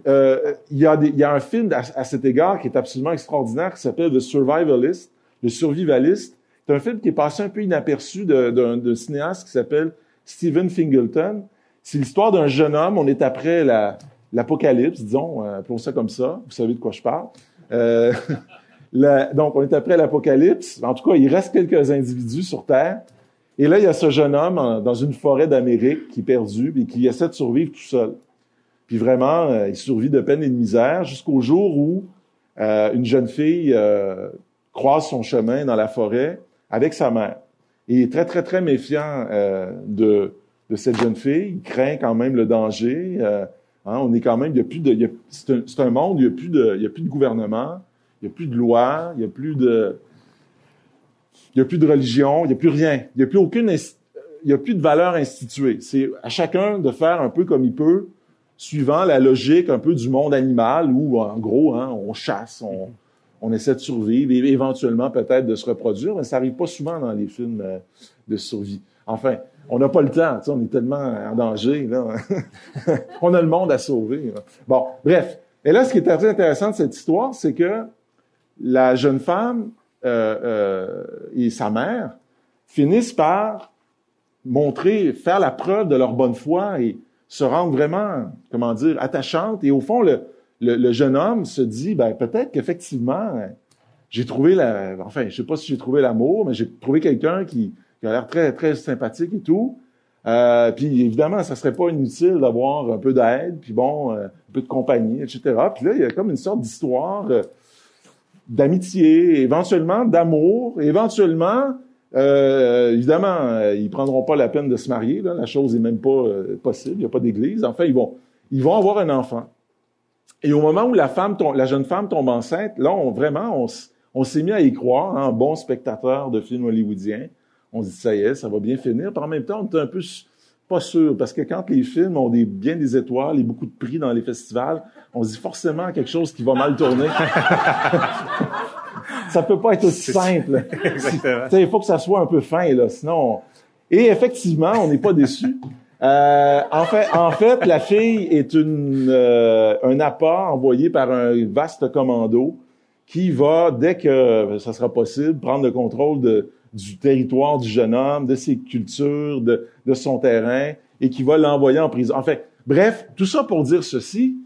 Euh, il, y a des, il y a un film à, cet égard qui est absolument extraordinaire qui s'appelle The Survivalist, le survivaliste, c'est un film qui est passé un peu inaperçu d'un cinéaste qui s'appelle Stephen Fingleton. C'est l'histoire d'un jeune homme. On est après l'apocalypse, disons, euh, ça comme ça. Vous savez de quoi je parle. Euh, donc, on est après l'apocalypse. En tout cas, il reste quelques individus sur Terre. Et là, il y a ce jeune homme dans une forêt d'Amérique qui est perdu et qui essaie de survivre tout seul. Puis vraiment, euh, il survit de peine et de misère jusqu'au jour où euh, une jeune fille euh, croise son chemin dans la forêt avec sa mère. il est très, très, très méfiant de, de cette jeune fille. Il craint quand même le danger. Hein, on est quand même, il y a plus de, c'est un, un, monde, il n'y a plus de, il y a plus de gouvernement, il n'y a plus de loi, il n'y a plus de, il y a plus de religion, il n'y a plus rien. Il n'y a plus aucune, il n'y a plus de valeur instituée. C'est à chacun de faire un peu comme il peut, suivant la logique un peu du monde animal où, en gros, hein, on chasse, on, on essaie de survivre et éventuellement peut-être de se reproduire, mais ça arrive pas souvent dans les films euh, de survie. Enfin, on n'a pas le temps, on est tellement en danger, là. on a le monde à sauver. Bon, bref. Et là, ce qui est très intéressant de cette histoire, c'est que la jeune femme euh, euh, et sa mère finissent par montrer, faire la preuve de leur bonne foi et se rendre vraiment, comment dire, attachantes. Et au fond, le, le, jeune homme se dit, ben peut-être qu'effectivement, j'ai trouvé la, enfin, je sais pas si j'ai trouvé l'amour, mais j'ai trouvé quelqu'un qui, qui, a l'air très très sympathique et tout. Euh, puis évidemment, ça serait pas inutile d'avoir un peu d'aide, puis bon, euh, un peu de compagnie, etc. Puis là, il y a comme une sorte d'histoire euh, d'amitié, éventuellement d'amour, éventuellement, euh, évidemment, ils prendront pas la peine de se marier. Là, la chose est même pas possible. Il n'y a pas d'église. Enfin, ils vont, ils vont avoir un enfant. Et au moment où la femme, la jeune femme tombe enceinte, là, on, vraiment, on, s'est mis à y croire, hein, bon spectateur de films hollywoodiens. On se dit, ça y est, ça va bien finir. Puis en même temps, on était un peu pas sûr, parce que quand les films ont des, bien des étoiles et beaucoup de prix dans les festivals, on se dit forcément quelque chose qui va mal tourner. ça peut pas être aussi simple. Il faut que ça soit un peu fin, là, sinon... Et effectivement, on n'est pas déçu. Euh, en fait, en fait, la fille est une euh, un appât envoyé par un vaste commando qui va, dès que ça sera possible, prendre le contrôle de, du territoire du jeune homme, de ses cultures, de, de son terrain, et qui va l'envoyer en prison. En fait, bref, tout ça pour dire ceci,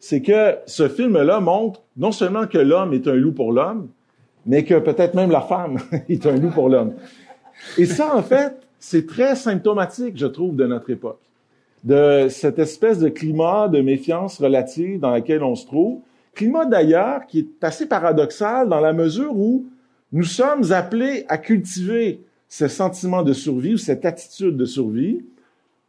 c'est que ce film-là montre non seulement que l'homme est un loup pour l'homme, mais que peut-être même la femme est un loup pour l'homme. Et ça, en fait, c'est très symptomatique, je trouve, de notre époque, de cette espèce de climat de méfiance relative dans lequel on se trouve. Climat d'ailleurs qui est assez paradoxal dans la mesure où nous sommes appelés à cultiver ce sentiment de survie ou cette attitude de survie,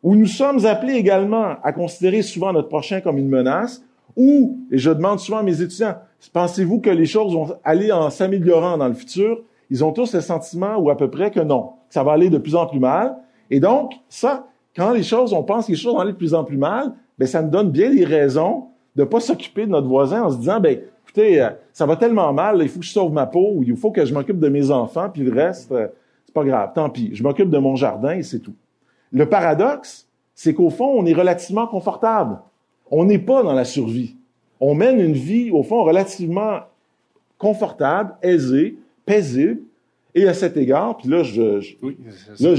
où nous sommes appelés également à considérer souvent notre prochain comme une menace, ou, et je demande souvent à mes étudiants, pensez-vous que les choses vont aller en s'améliorant dans le futur? Ils ont tous le sentiment, ou à peu près, que non ça va aller de plus en plus mal. Et donc, ça, quand les choses, on pense que les choses vont aller de plus en plus mal, ben ça nous donne bien des raisons de pas s'occuper de notre voisin en se disant, ben euh, ça va tellement mal, il faut que je sauve ma peau, il faut que je m'occupe de mes enfants, puis le reste, euh, c'est pas grave, tant pis, je m'occupe de mon jardin et c'est tout. Le paradoxe, c'est qu'au fond, on est relativement confortable. On n'est pas dans la survie. On mène une vie, au fond, relativement confortable, aisée, paisible, et à cet égard, puis là, je, je oui, là,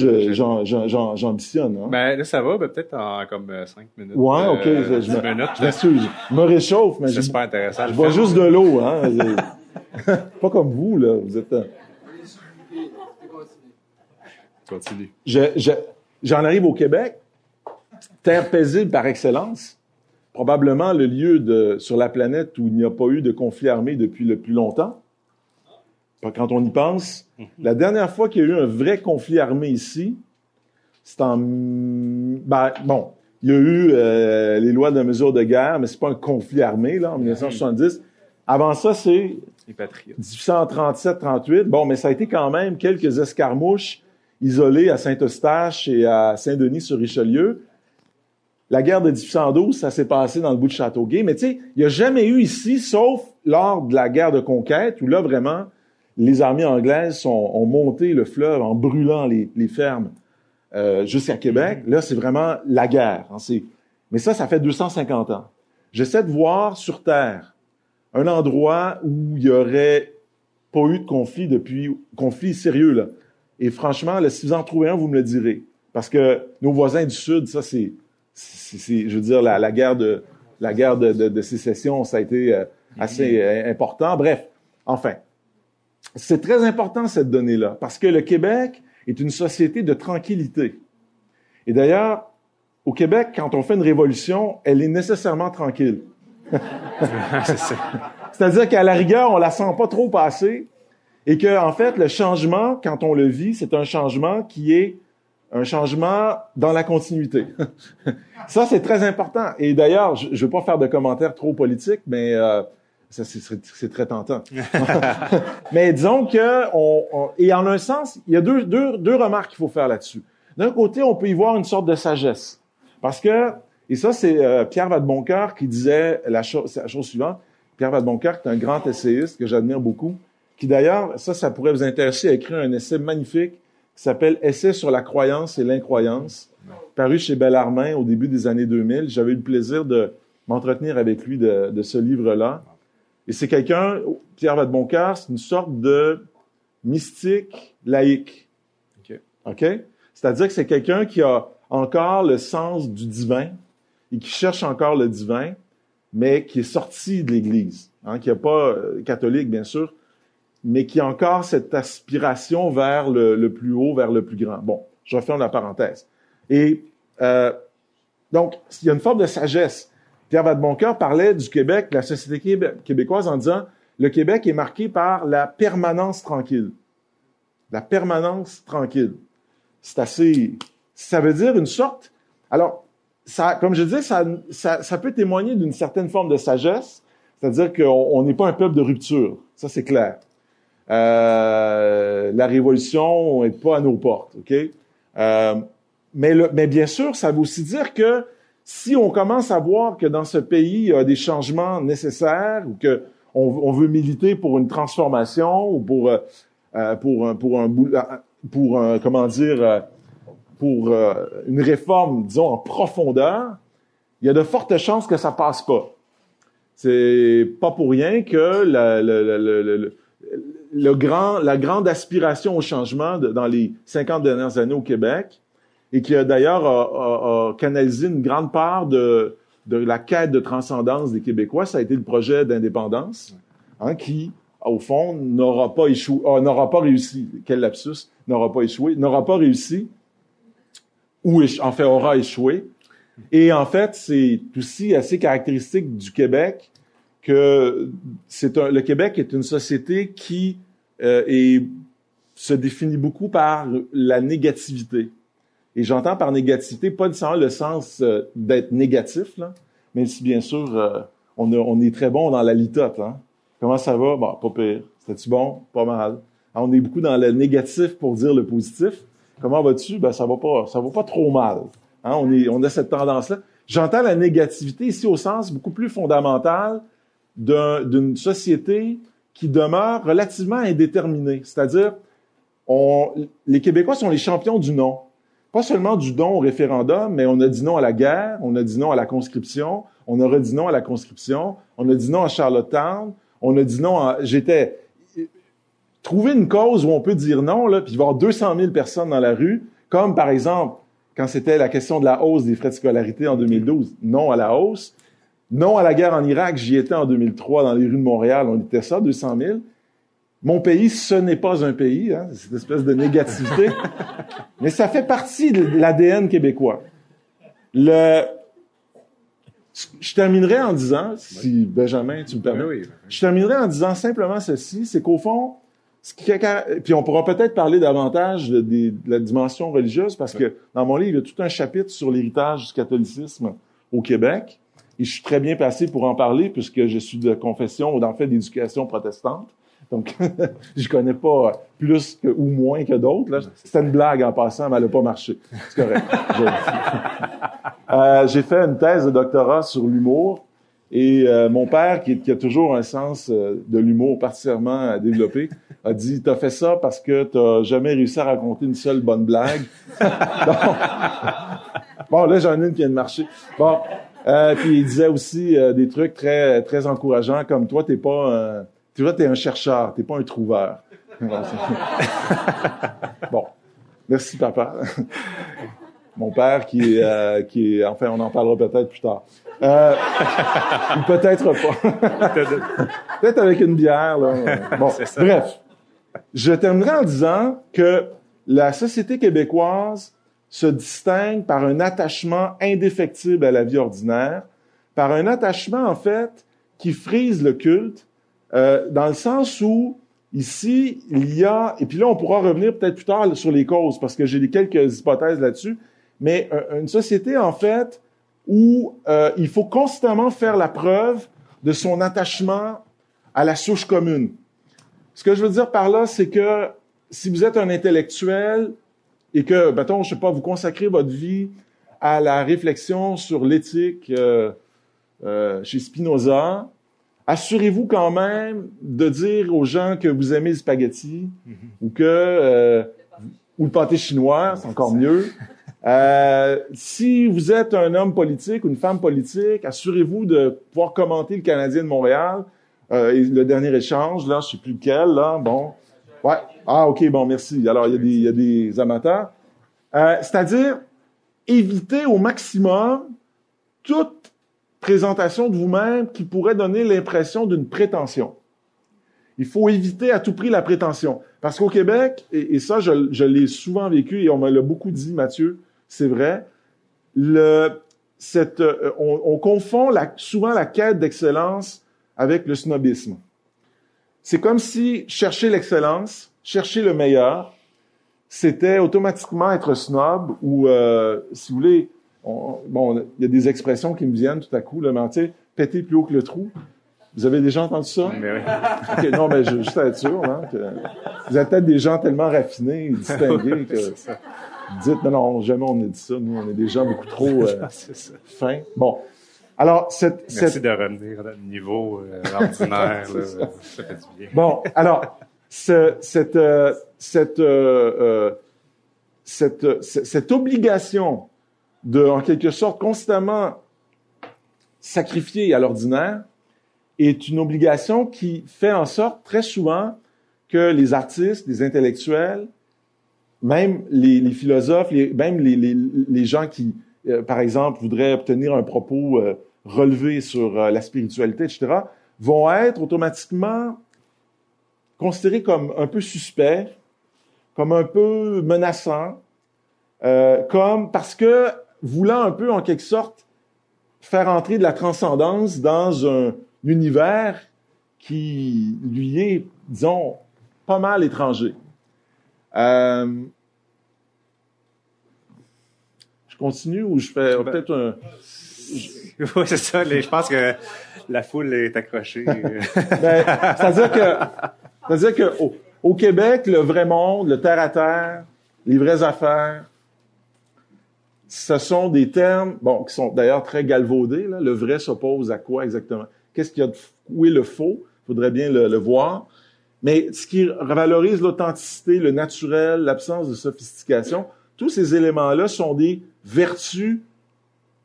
j'ambitionne. Hein. Ben, là, ça va, ben, peut-être en comme euh, cinq minutes. Ouais, OK. Euh, je, me, minutes, je, me réchauffe, mais c'est super intéressant. Je bois juste de l'eau, hein. pas comme vous, là. Vous êtes... Euh... Continue. J'en arrive au Québec, terre paisible par excellence, probablement le lieu de, sur la planète où il n'y a pas eu de conflit armé depuis le plus longtemps quand on y pense, mhm. la dernière fois qu'il y a eu un vrai conflit armé ici, c'est en... Ben, bon, il y a eu euh, les lois de mesure de guerre, mais c'est pas un conflit armé, là, en 1970. Avant ça, c'est Les patriotes. 1837-38. Bon, mais ça a été quand même quelques escarmouches isolées à Saint-Eustache et à Saint-Denis-sur-Richelieu. La guerre de 1812, ça s'est passé dans le bout de Châteauguay. Mais tu sais, il n'y a jamais eu ici, sauf lors de la guerre de conquête, où là, vraiment, les armées anglaises sont- ont monté le fleuve en brûlant les, les fermes euh, jusqu'à Québec. Là, c'est vraiment la guerre. hein, mais ça, ça fait 250 ans. J'essaie de voir sur Terre un endroit où il y aurait pas eu de conflit depuis conflit sérieux là. Et franchement, là, si vous en trouvez un, vous me le direz, parce que nos voisins du Sud, ça c'est, je veux dire, la, la guerre de la guerre de, de- de sécession, ça a été euh, assez euh, important. Bref, enfin, c'est très important cette donnée-là, parce que le Québec est une société de tranquillité. Et d'ailleurs, au Québec, quand on fait une révolution, elle est nécessairement tranquille. C'est-à-dire qu'à la rigueur, on la sent pas trop passer et que, en fait, le changement, quand on le vit, c'est un changement qui est un changement dans la continuité. ça, c'est très important. Et d'ailleurs, je ne veux pas faire de commentaires trop politiques, mais euh, ça, c'est- très tentant. mais disons que, on, on- et en un sens, il y a deux, deux, deux remarques qu'il faut faire là-dessus. D'un côté, on peut y voir une sorte de sagesse. Parce que, et ça, c'est euh, Pierre Vadeboncoeur qui disait la, chose la chose suivante. Pierre Vadeboncoeur, qui est un grand essayiste que j'admire beaucoup, qui d'ailleurs, ça, ça pourrait vous intéresser, a écrit un essai magnifique qui s'appelle Essai sur la croyance et l'incroyance, paru chez Bellarmin au début des années 2000. J'avais eu le plaisir de m'entretenir avec lui de, de ce livre-là. Et c'est quelqu'un, Pierre Vadeboncoeur, c'est une sorte de mystique laïque. OK. OK? C'est-à-dire que c'est quelqu'un qui a encore le sens du divin et qui cherche encore le divin, mais qui est sorti de l'Église, hein, qui n'est pas euh, catholique, bien sûr, mais qui a encore cette aspiration vers le, le plus haut, vers le plus grand. Bon, je referme la parenthèse. Et euh, donc, il y a une forme de sagesse. Pierre Vadeboncoeur parlait du Québec, la société québé- québécoise, en disant le Québec est marqué par la permanence tranquille. La permanence tranquille. C'est assez. Ça veut dire une sorte. Alors, ça, comme je disais, ça, ça, ça peut témoigner d'une certaine forme de sagesse, c'est-à-dire qu'on on n'est pas un peuple de rupture. Ça, c'est clair. Euh, la révolution n'est pas à nos portes, OK? Euh, mais, le- mais bien sûr, ça veut aussi dire que si on commence à voir que dans ce pays, il y a des changements nécessaires ou que on, veut militer pour une transformation ou pour euh, euh, pour un pour un euh, pour un, comment dire euh, pour une réforme, disons en profondeur, il y a de fortes chances que ça passe pas. C'est pas pour rien que la- le, le- le- grand, la grande aspiration au changement dans les 50 dernières années au Québec, et qui a d'ailleurs a, a- canalisé une grande part de, de la quête de transcendance des Québécois, ça a été le projet d'indépendance, hein, qui, au fond, n'aura pas échoué, ah, n'aura pas réussi. Quel lapsus, n'aura pas échoué, n'aura pas réussi, ou en fait aura échoué. Et en fait, c'est aussi assez caractéristique du Québec que c'est le Québec est une société qui euh, est- se définit beaucoup par la négativité. Et j'entends par négativité pas nécessairement le sens euh, d'être négatif, là, mais si bien sûr euh, on, est très bon dans la litote. Hein? Comment ça va? Bon, pas pire. C'était-tu bon? Pas mal. On est beaucoup dans le négatif pour dire le positif. Comment vas-tu? Ben, ça va pas, ça va pas trop mal. Hein? On, est, on a cette tendance-là. J'entends la négativité ici au sens beaucoup plus fondamental d'un- d'une société qui demeure relativement indéterminée. C'est-à-dire, les Québécois sont les champions du non. Pas seulement du don au référendum, mais on a dit non à la guerre, on a dit non à la conscription, on aurait dit non à la conscription, on a dit non à Charlottetown, on a dit non à... J'étais... Trouver une cause où on peut dire non, là, puis avoir 200 000 personnes dans la rue, comme par exemple, quand c'était la question de la hausse des frais de scolarité en 2012, non à la hausse, non à la guerre en Irak, j'y étais en 2003 dans les rues de Montréal, on était ça, 200 000. Mon pays, ce n'est pas un pays, hein, cette espèce de négativité, mais ça fait partie de l'ADN québécois. Le... Je terminerai en disant, si Benjamin, tu me permets, Oui, oui. je terminerai en disant simplement ceci, c'est qu'au fond, ce qui, puis on pourra peut-être parler davantage de, de, la dimension religieuse parce que dans mon livre, il y a tout un chapitre sur l'héritage du catholicisme au Québec. Et je suis très bien placé pour en parler puisque je suis de confession ou d'en fait d'éducation protestante. Donc, je connais pas plus que, ou moins que d'autres. C'était une blague en passant, mais elle n'a pas marché. C'est correct. euh, j'ai fait une thèse de doctorat sur l'humour. Et euh, mon père, qui, qui, a toujours un sens euh, de l'humour particulièrement développé, a dit T'as fait ça parce que t'as jamais réussi à raconter une seule bonne blague. bon, là, j'en ai une qui vient de marcher. Bon. Euh, puis il disait aussi des trucs très très encourageants comme toi, t'es pas tu vois, tu es un chercheur, tu n'es pas un trouveur. bon. Merci, papa. Mon père, qui est, euh, qui est, enfin, on en parlera peut-être plus tard. Euh, peut-être pas. peut-être avec une bière, là. Bon, bref. Je terminerai en disant que la société québécoise se distingue par un attachement indéfectible à la vie ordinaire, par un attachement, en fait, qui frise le culte euh, dans le sens où ici, il y a, et puis là, on pourra revenir peut-être plus tard sur les causes, parce que j'ai quelques hypothèses là-dessus, mais une société, en fait, où euh, il faut constamment faire la preuve de son attachement à la souche commune. Ce que je veux dire par là, c'est que si vous êtes un intellectuel et que, mettons, je sais pas, vous consacrez votre vie à la réflexion sur l'éthique euh, euh chez Spinoza, assurez-vous quand même de dire aux gens que vous aimez le spaghetti mm-hmm. ou que euh, ou le pâté chinois, c'est encore mieux. Euh, si vous êtes un homme politique ou une femme politique, assurez-vous de pouvoir commenter le Canadien de Montréal. Euh, et le dernier échange, là, je sais plus lequel, là, bon. Ouais. Ah, ok, bon, merci. Alors, il y a des, il y a des amateurs. Euh, c'est-à-dire, éviter au maximum toute présentation de vous-même qui pourrait donner l'impression d'une prétention. Il faut éviter à tout prix la prétention. Parce qu'au Québec, et, ça, je, l'ai souvent vécu et on me l'a beaucoup dit, Mathieu, c'est vrai, le, cette, euh, on, confond souvent la quête d'excellence avec le snobisme. C'est comme si chercher l'excellence, chercher le meilleur, c'était automatiquement être snob ou, euh, si vous voulez, bon, il y a des expressions qui me viennent tout à coup, là, mais tu sais, péter plus haut que le trou. Vous avez déjà entendu ça? Mais oui. non, mais je, juste être sûr, hein, que vous êtes peut-être des gens tellement raffinés distingués que dites, non, non, jamais on a dit ça. Nous, on est des gens beaucoup trop euh, fins. Bon. Alors, cette, Merci de revenir à niveau euh, ordinaire. là, ça fait du bien. Bon, alors, ce, cette, euh, cette, euh, cette, cette obligation de, en quelque sorte, constamment sacrifier à l'ordinaire est une obligation qui fait en sorte très souvent que les artistes, les intellectuels, même les, philosophes, même les, gens qui, euh, par exemple, voudraient obtenir un propos euh, relevé sur euh, la spiritualité, etc., vont être automatiquement considérés comme un peu suspects, comme un peu menaçants, comme parce que voulant un peu, en quelque sorte, faire entrer de la transcendance dans un univers qui lui est, disons, pas mal étranger. Euh, je continue ou je fais peut-être un... Oui, c'est ça. je pense que la foule est accrochée. ben, c'est-à-dire que, c'est-à-dire que au, au, Québec, le vrai monde, le terre à terre, les vraies affaires, ce sont des termes, bon, qui sont d'ailleurs très galvaudés. Là. Le vrai s'oppose à quoi exactement? Qu'est-ce qu'il y a de, où est le faux? Il faudrait bien le, voir. Mais ce qui valorise l'authenticité, le naturel, l'absence de sophistication, tous ces éléments-là sont des vertus,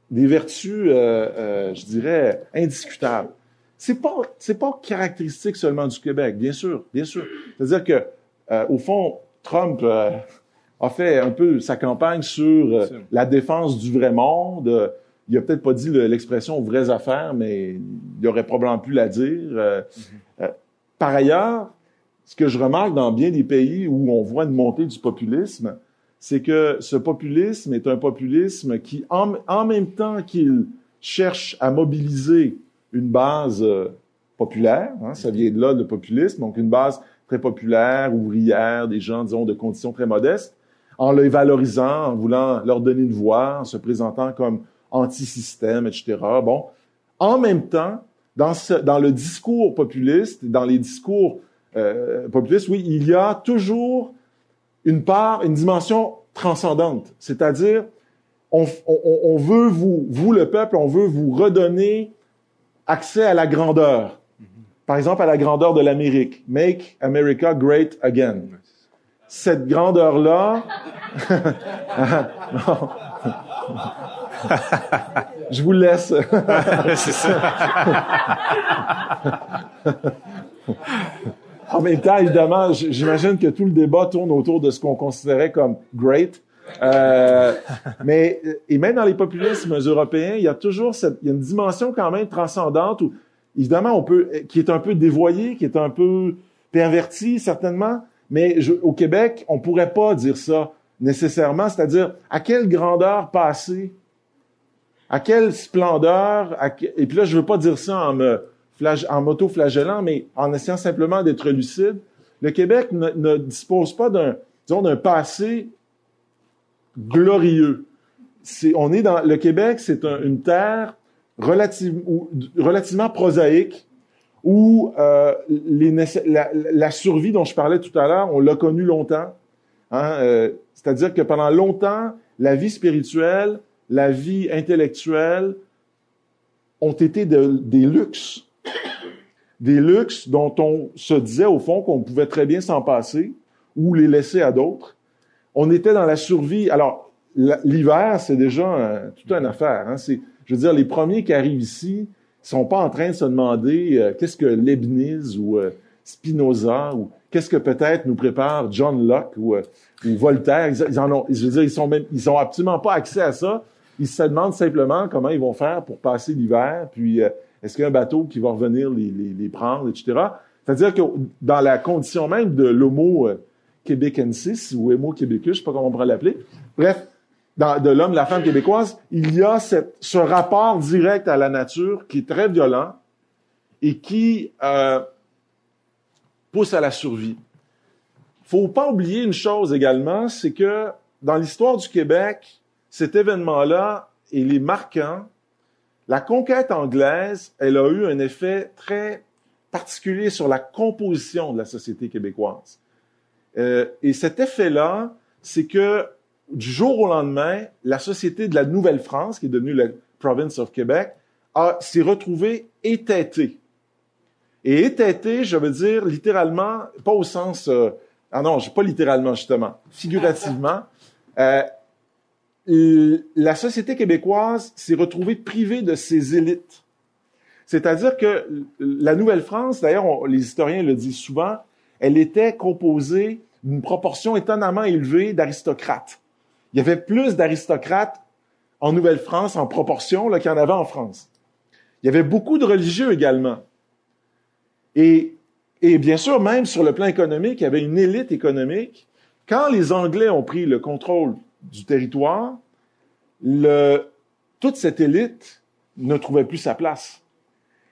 des vertus, euh, euh, je dirais, indiscutables. C'est pas, c'est pas caractéristique seulement du Québec, bien sûr, bien sûr. C'est-à-dire que, euh, au fond, Trump a fait un peu sa campagne sur euh, la défense du vrai monde. Il a peut-être pas dit l'expression vraies affaires, mais il aurait probablement pu la dire. Euh, mm-hmm. euh, par ailleurs, ce que je remarque dans bien des pays où on voit une montée du populisme, c'est que ce populisme est un populisme qui, en, même temps qu'il cherche à mobiliser une base populaire, hein, ça vient de là le populisme, donc une base très populaires, ouvrières, des gens, disons, de conditions très modestes, en les valorisant, en voulant leur donner une voix, en se présentant comme anti-système, etc. Bon. En même temps, dans, ce, dans le discours populiste, dans les discours euh, populistes, oui, il y a toujours une part, une dimension transcendante. C'est-à-dire, on, on, on, veut vous, vous le peuple, on veut vous redonner accès à la grandeur. Par exemple, à la grandeur de l'Amérique. Make America great again. Cette grandeur-là, je vous laisse. C'est ça. en même temps, évidemment, j'imagine que tout le débat tourne autour de ce qu'on considérait comme great. Euh, mais et même dans les populismes européens, il y a toujours cette, il y a une dimension quand même transcendante où évidemment on peut, qui est un peu dévoyée, qui est un peu pervertie certainement, mais au Québec, on pourrait pas dire ça nécessairement, c'est-à-dire à quelle grandeur passer, à quelle splendeur, et puis là je veux pas dire ça en me en m'auto-flagellant, mais en essayant simplement d'être lucide. Le Québec ne, ne dispose pas d'un, disons, d'un passé glorieux. On est dans le Québec, c'est une terre relative, relativement prosaïque où euh, la, survie dont je parlais tout à l'heure, on l'a connue longtemps. Hein, euh, c'est-à-dire que pendant longtemps, la vie spirituelle, la vie intellectuelle ont été de, des luxes. Des luxes dont on se disait au fond qu'on pouvait très bien s'en passer ou les laisser à d'autres. On était dans la survie. Alors, l'hiver, c'est déjà toute une affaire. Hein. Je veux dire, les premiers qui arrivent ici sont pas en train de se demander euh, qu'est-ce que Leibniz ou euh, Spinoza ou qu'est-ce que peut-être nous prépare John Locke ou, euh, Voltaire. Ils, ont, je veux dire, ils sont même, ils ont absolument pas accès à ça. Ils se demandent simplement comment ils vont faire pour passer l'hiver, puis est-ce qu'il y a un bateau qui va revenir les, les, les prendre, etc. C'est-à-dire que dans la condition même de l'homo québécensis ou homo québécois, je sais pas comment on pourrait l'appeler. Bref, de l'homme, la femme québécoise, il y a ce rapport direct à la nature qui est très violent et qui euh, pousse à la survie. Faut pas oublier une chose également, c'est que dans l'histoire du Québec, cet événement-là, il est marquant. La conquête anglaise, elle a eu un effet très particulier sur la composition de la société québécoise. Euh, et cet effet-là, c'est que du jour au lendemain, la société de la Nouvelle-France, qui est devenue la Province of Québec, s'est retrouvée étêtée. Et étêtée, je veux dire littéralement, pas au sens... Euh, ah non, pas littéralement justement, figurativement. Euh, la société québécoise s'est retrouvée privée de ses élites. C'est-à-dire que la Nouvelle-France, d'ailleurs, les historiens le disent souvent, elle était composée d'une proportion étonnamment élevée d'aristocrates. Il y avait plus d'aristocrates en Nouvelle-France en proportion qu'il y en avait en France. Il y avait beaucoup de religieux également. Et, bien sûr, même sur le plan économique, il y avait une élite économique. Quand les Anglais ont pris le contrôle du territoire, toute cette élite ne trouvait plus sa place.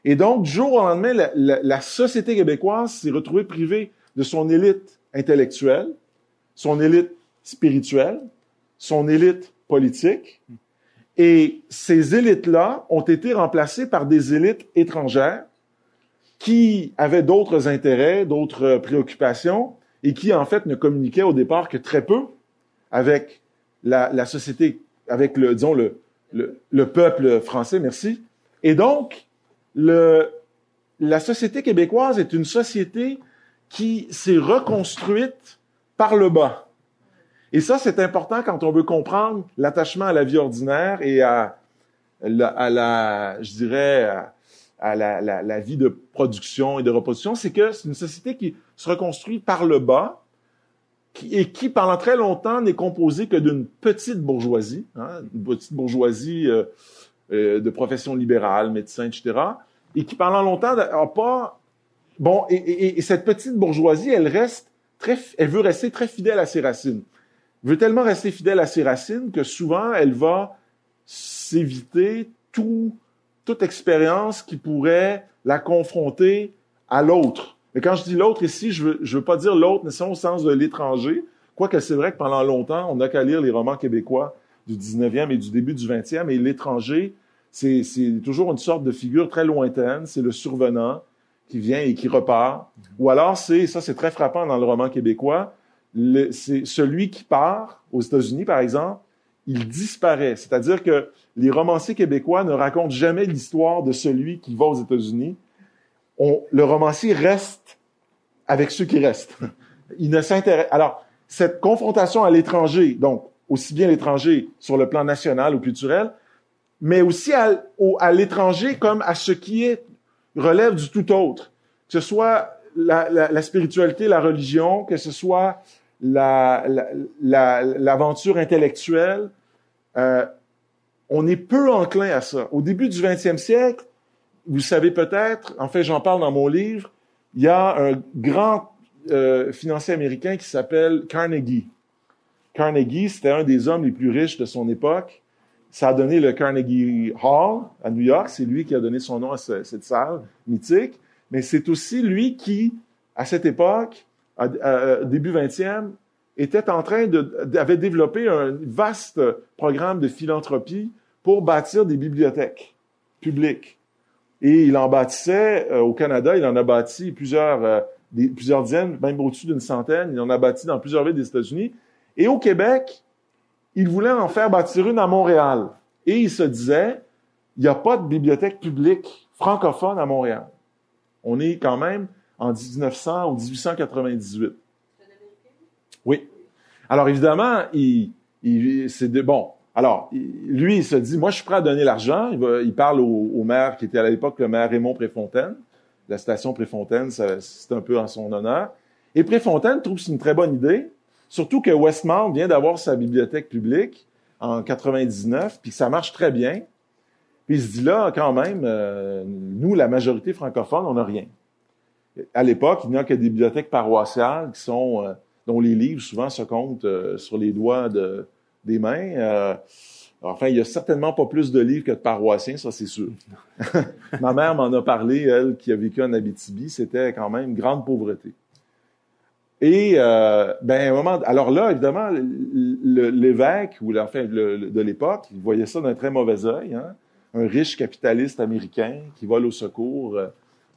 Et donc, du jour au lendemain, la société québécoise s'est retrouvée privée de son élite intellectuelle, son élite spirituelle, son élite politique. Et ces élites-là ont été remplacées par des élites étrangères qui avaient d'autres intérêts, d'autres préoccupations et qui, en fait, ne communiquaient au départ que très peu avec la, société, avec le, disons, le, le, le, peuple français, merci. Et donc, la société québécoise est une société qui s'est reconstruite par le bas. Et ça, c'est important quand on veut comprendre l'attachement à la vie ordinaire et à la, à la je dirais, à, la, la, vie de production et de reproduction, c'est que c'est une société qui se reconstruit par le bas qui, et qui, pendant très longtemps, n'est composée que d'une petite bourgeoisie, hein, une petite bourgeoisie euh, euh, de profession libérale, médecin, etc., et qui, pendant longtemps, n'a pas... Bon, et, et, et cette petite bourgeoisie, elle reste très, elle veut rester très fidèle à ses racines veut tellement rester fidèle à ses racines que souvent elle va s'éviter tout, toute expérience qui pourrait la confronter à l'autre, Mais quand je dis l'autre ici, je veux, je veux pas dire l'autre nécessairement au sens de l'étranger, quoique c'est vrai que pendant longtemps, on n'a qu'à lire les romans québécois du 19e et du début du 20e, et l'étranger, c'est toujours une sorte de figure très lointaine, c'est le survenant qui vient et qui repart. Ou alors, c'est, ça c'est très frappant dans le roman québécois, c'est celui qui part aux États-Unis, par exemple, il disparaît. C'est-à-dire que les romanciers québécois ne racontent jamais l'histoire de celui qui va aux États-Unis. le romancier reste avec ceux qui restent. Il ne s'intéresse. Alors, cette confrontation à l'étranger, donc aussi bien l'étranger sur le plan national ou culturel, mais aussi à, à l'étranger comme à ce qui est relève du tout autre, que ce soit la, la, la spiritualité, la religion, que ce soit l'aventure la, intellectuelle, euh, on est peu enclin à ça. Au début du 20e siècle, vous savez peut-être, en fait j'en parle dans mon livre, il y a un grand euh, financier américain qui s'appelle Carnegie. Carnegie, c'était un des hommes les plus riches de son époque. Ça a donné le Carnegie Hall à New York. C'est lui qui a donné son nom à cette salle mythique. Mais c'est aussi lui qui, à cette époque, début 20e, était en train de, avait développé un vaste programme de philanthropie pour bâtir des bibliothèques publiques. Et il en bâtissait euh, au Canada, il en a bâti plusieurs, euh, plusieurs dizaines, même au-dessus d'une centaine. Il en a bâti dans plusieurs villes des États-Unis. Et au Québec, il voulait en faire bâtir une à Montréal. Et il se disait, il n'y a pas de bibliothèque publique francophone à Montréal. On est quand même en 1900 ou 1898. Oui. Alors évidemment, c'est bon. Alors, lui, il se dit, moi, je suis prêt à donner l'argent. Il, il parle au, maire qui était à l'époque le maire Raymond Préfontaine. La station Préfontaine, c'est un peu en son honneur. Et Préfontaine trouve que c'est une très bonne idée, surtout que Westmount vient d'avoir sa bibliothèque publique en 99, puis ça marche très bien. Puis il se dit là, quand même, euh, nous, la majorité francophone, on n'a rien. À l'époque, il n'y a que des bibliothèques paroissiales qui sont euh, dont les livres souvent se comptent euh, sur les doigts de, des mains. Euh, enfin, il y a certainement pas plus de livres que de paroissiens, ça c'est sûr. Ma mère m'en a parlé, elle qui a vécu en Abitibi, c'était quand même une grande pauvreté. Et ben un moment, alors là évidemment l'évêque ou enfin de l'époque, il voyait ça d'un très mauvais œil, hein? un riche capitaliste américain qui vole au secours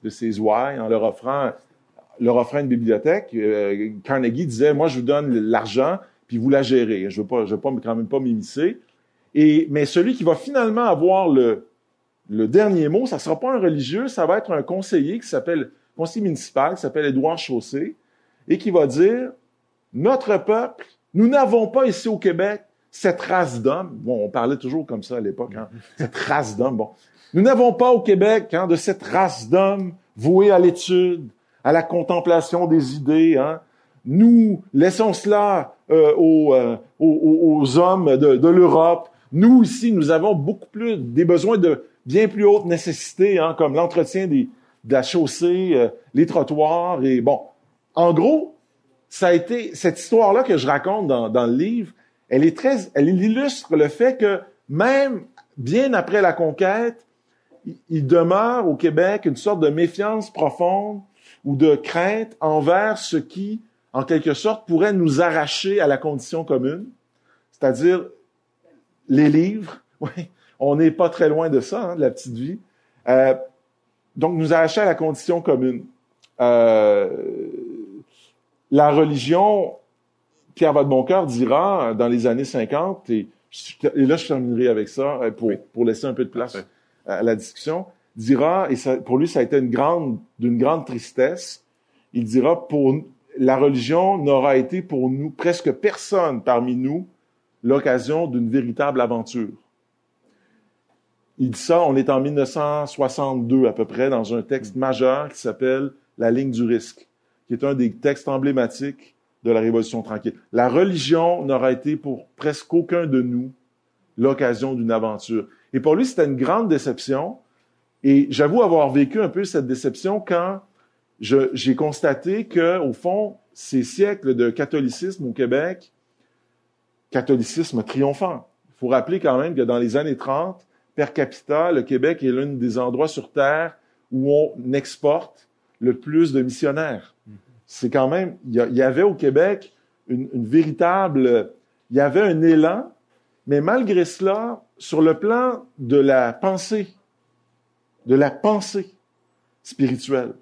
de ses ouailles en leur offrant leur offrait une bibliothèque. Euh, Carnegie disait, moi, je vous donne l'argent, puis vous la gérez. Je veux pas, je veux pas quand même pas m'immiscer. Mais celui qui va finalement avoir le, dernier mot, ça sera pas un religieux, ça va être un conseiller qui s'appelle, conseiller municipal, qui s'appelle Édouard Chaussé, et qui va dire, notre peuple, nous n'avons pas ici au Québec cette race d'hommes. Bon, on parlait toujours comme ça à l'époque, hein, cette race d'hommes. Bon, nous n'avons pas au Québec hein, de cette race d'hommes voués à l'étude, à la contemplation des idées. Hein. Nous laissons cela euh, euh, aux, aux, hommes de, de l'Europe. Nous ici, nous avons beaucoup plus des besoins de bien plus hautes nécessités, hein, comme l'entretien des, de la chaussée, euh, les trottoirs et bon. En gros, ça a été cette histoire-là que je raconte dans, dans le livre. Elle est très, elle illustre le fait que même bien après la conquête, il demeure au Québec une sorte de méfiance profonde ou de crainte envers ce qui, en quelque sorte, pourrait nous arracher à la condition commune, c'est-à-dire les livres. Oui, on n'est pas très loin de ça, hein, de la petite vie. Euh, donc, nous arracher à la condition commune. Euh, la religion, Pierre Vadeboncoeur dira dans les années 50, et, et, là je terminerai avec ça euh, pour, pour laisser un peu de place à la discussion, dira, et ça, pour lui ça a été une grande, d'une grande tristesse, il dira, pour la religion n'aura été pour nous, presque personne parmi nous, l'occasion d'une véritable aventure. Il dit ça, on est en 1962 à peu près, dans un texte majeur qui s'appelle La ligne du risque, qui est un des textes emblématiques de la Révolution tranquille. La religion n'aura été pour presque aucun de nous l'occasion d'une aventure. Et pour lui, c'était une grande déception, et j'avoue avoir vécu un peu cette déception quand j'ai constaté que, au fond, ces siècles de catholicisme au Québec, catholicisme triomphant. Il faut rappeler quand même que dans les années 30, per capita, le Québec est l'un des endroits sur Terre où on exporte le plus de missionnaires. C'est quand même, il y, avait au Québec une, une, véritable, il y avait un élan, mais malgré cela, sur le plan de la pensée, de la pensée spirituelle,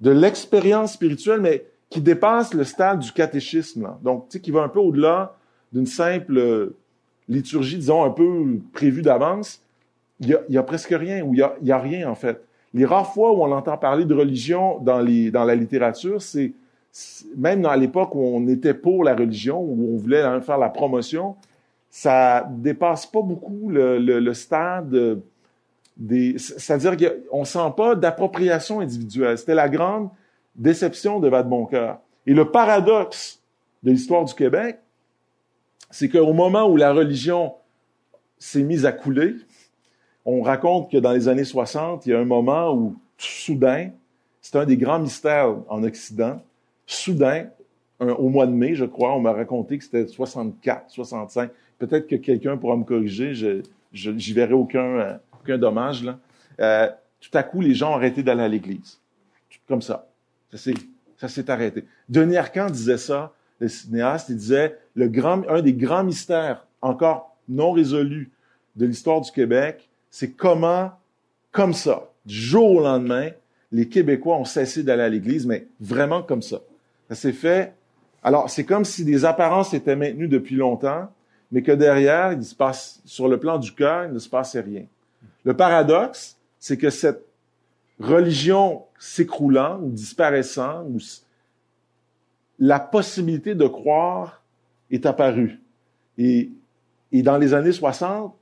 de l'expérience spirituelle, mais qui dépasse le stade du catéchisme. Donc, tu sais, qui va un peu au-delà d'une simple liturgie, disons, un peu prévue d'avance. Il y, a, y a, presque rien, ou il y a, y a, rien, en fait. Les rares fois où on entend parler de religion dans, dans la littérature, c'est même dans l'époque où on était pour la religion, où on voulait faire la promotion, ça dépasse pas beaucoup le, le, le stade des... C'est-à-dire qu'on sent pas d'appropriation individuelle. C'était la grande déception de Vadeboncoeur. Et le paradoxe de l'histoire du Québec, c'est qu'au moment où la religion s'est mise à couler, on raconte que dans les années 60, il y a un moment où, soudain, c'est un des grands mystères en Occident, soudain, au mois de mai, je crois, on m'a raconté que c'était 64, 65. Peut-être que quelqu'un pourra me corriger, je, j'y verrai aucun, aucun dommage. Là. Euh, tout à coup, les gens ont arrêté d'aller à l'église. Comme ça. Ça s'est arrêté. Denis Arcand disait ça, le cinéaste, il disait le grand, un des grands mystères encore non résolus de l'histoire du Québec, c'est comment, comme ça, du jour au lendemain, les Québécois ont cessé d'aller à l'église, mais vraiment comme ça. Ça s'est fait. Alors, c'est comme si des apparences étaient maintenues depuis longtemps, mais que derrière, il se passe, sur le plan du cœur, il ne se passait rien. Le paradoxe, c'est que cette religion s'écroulant ou disparaissant, la possibilité de croire est apparue. Et, et dans les années 60,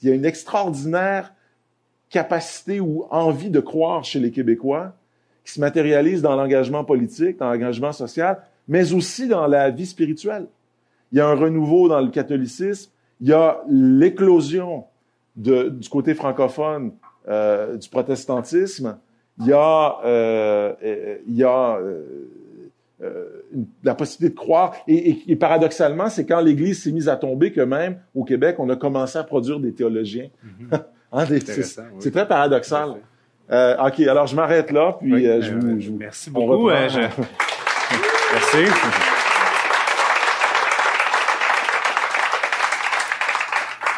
il y a une extraordinaire capacité ou envie de croire chez les Québécois qui se matérialise dans l'engagement politique, dans l'engagement social, mais aussi dans la vie spirituelle. Il y a un renouveau dans le catholicisme, il y a l'éclosion du côté francophone euh, du protestantisme, il y a, euh, euh il y a euh, euh, la possibilité de croire. Et, et, paradoxalement, c'est quand l'Église s'est mise à tomber que même au Québec, on a commencé à produire des théologiens. Mm-hmm. hein, c'est très paradoxal. Euh, OK, alors je m'arrête là, puis je, vous, je, Merci beaucoup. Je... Merci.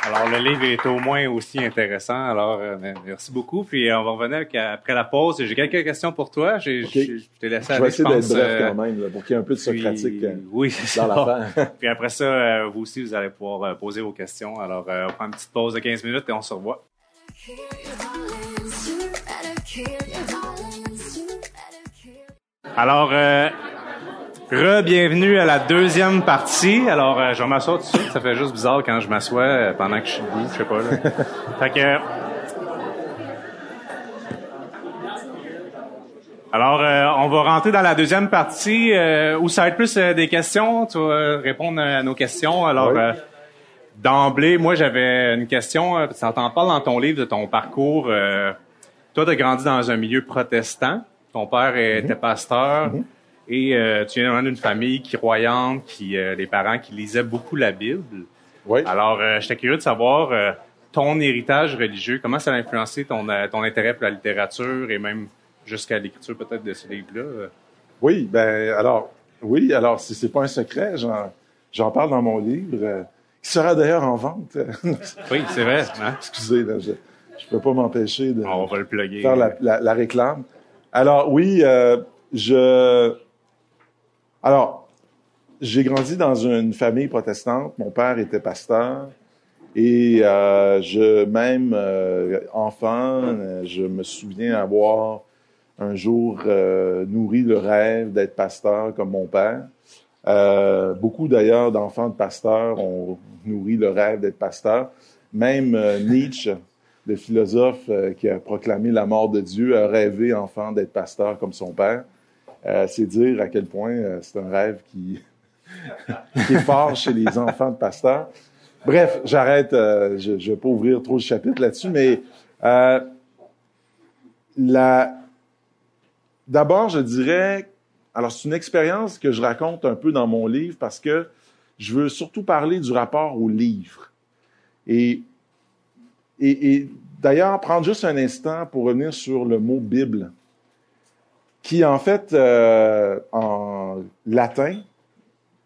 Alors, le livre est au moins aussi intéressant. Alors, euh, merci beaucoup. Puis, on va revenir après la pause. J'ai quelques questions pour toi. J'ai, Je t'ai laissé Je vais essayer d'être bref euh, quand même, pour qu'il y ait un peu de socratique euh, oui, dans l'affaire. puis après ça, vous aussi, vous allez pouvoir poser vos questions. Alors, on prend une petite pause de 15 minutes et on se revoit. Alors, Re-bienvenue à la deuxième partie. Alors, euh, je vais m'asseoir tout de suite. Ça fait juste bizarre quand je m'assois euh, pendant que je suis debout, je sais pas. Là. fait que... Alors, euh, on va rentrer dans la deuxième partie où ça va être plus des questions. Tu vas répondre à nos questions. Alors, d'emblée, moi, j'avais une question. Ça t'en parle dans ton livre de ton parcours. toi, tu as grandi dans un milieu protestant. Ton père était mm-hmm. pasteur. Mm-hmm. Et euh, tu viens d'une famille qui croyante, qui euh, les parents qui lisaient beaucoup la Bible. Oui. Alors, euh, j'étais curieux de savoir euh, ton héritage religieux, comment ça a influencé ton, ton intérêt pour la littérature et même jusqu'à l'écriture peut-être de ce livre-là? Oui, ben alors, oui, alors si c'est pas un secret, j'en parle dans mon livre, qui sera d'ailleurs en vente. oui, c'est vrai. Hein? Excusez, là, je ne peux pas m'empêcher de On va le faire la, la, la, réclame. Alors oui, je alors, j'ai grandi dans une famille protestante. Mon père était pasteur. Et euh, je, même euh, enfant, je me souviens avoir un jour euh, nourri le rêve d'être pasteur comme mon père. Euh, beaucoup d'ailleurs d'enfants de pasteurs ont nourri le rêve d'être pasteur. Même euh, Nietzsche, le philosophe qui a proclamé la mort de Dieu, a rêvé enfant d'être pasteur comme son père. Euh, c'est dire à quel point euh, c'est un rêve qui, est fort chez les enfants de pasteurs. Bref, j'arrête, euh, je ne vais pas ouvrir trop de chapitres là-dessus, mais d'abord, je dirais, alors c'est une expérience que je raconte un peu dans mon livre parce que je veux surtout parler du rapport au livre. Et, et, et d'ailleurs, prendre juste un instant pour revenir sur le mot Bible. Qui en fait euh, en latin,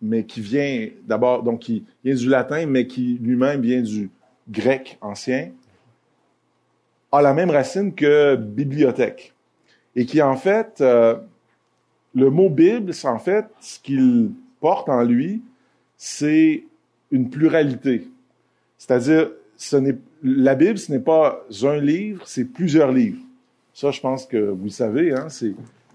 mais qui vient d'abord, donc qui vient du latin, mais qui lui-même vient du grec ancien, a la même racine que bibliothèque. Et qui en fait, euh, le mot Bible, c'est en fait ce qu'il porte en lui, c'est une pluralité. C'est-à-dire, ce n'est, la Bible, ce n'est pas un livre, c'est plusieurs livres. Ça, je pense que vous le savez, hein, c'est,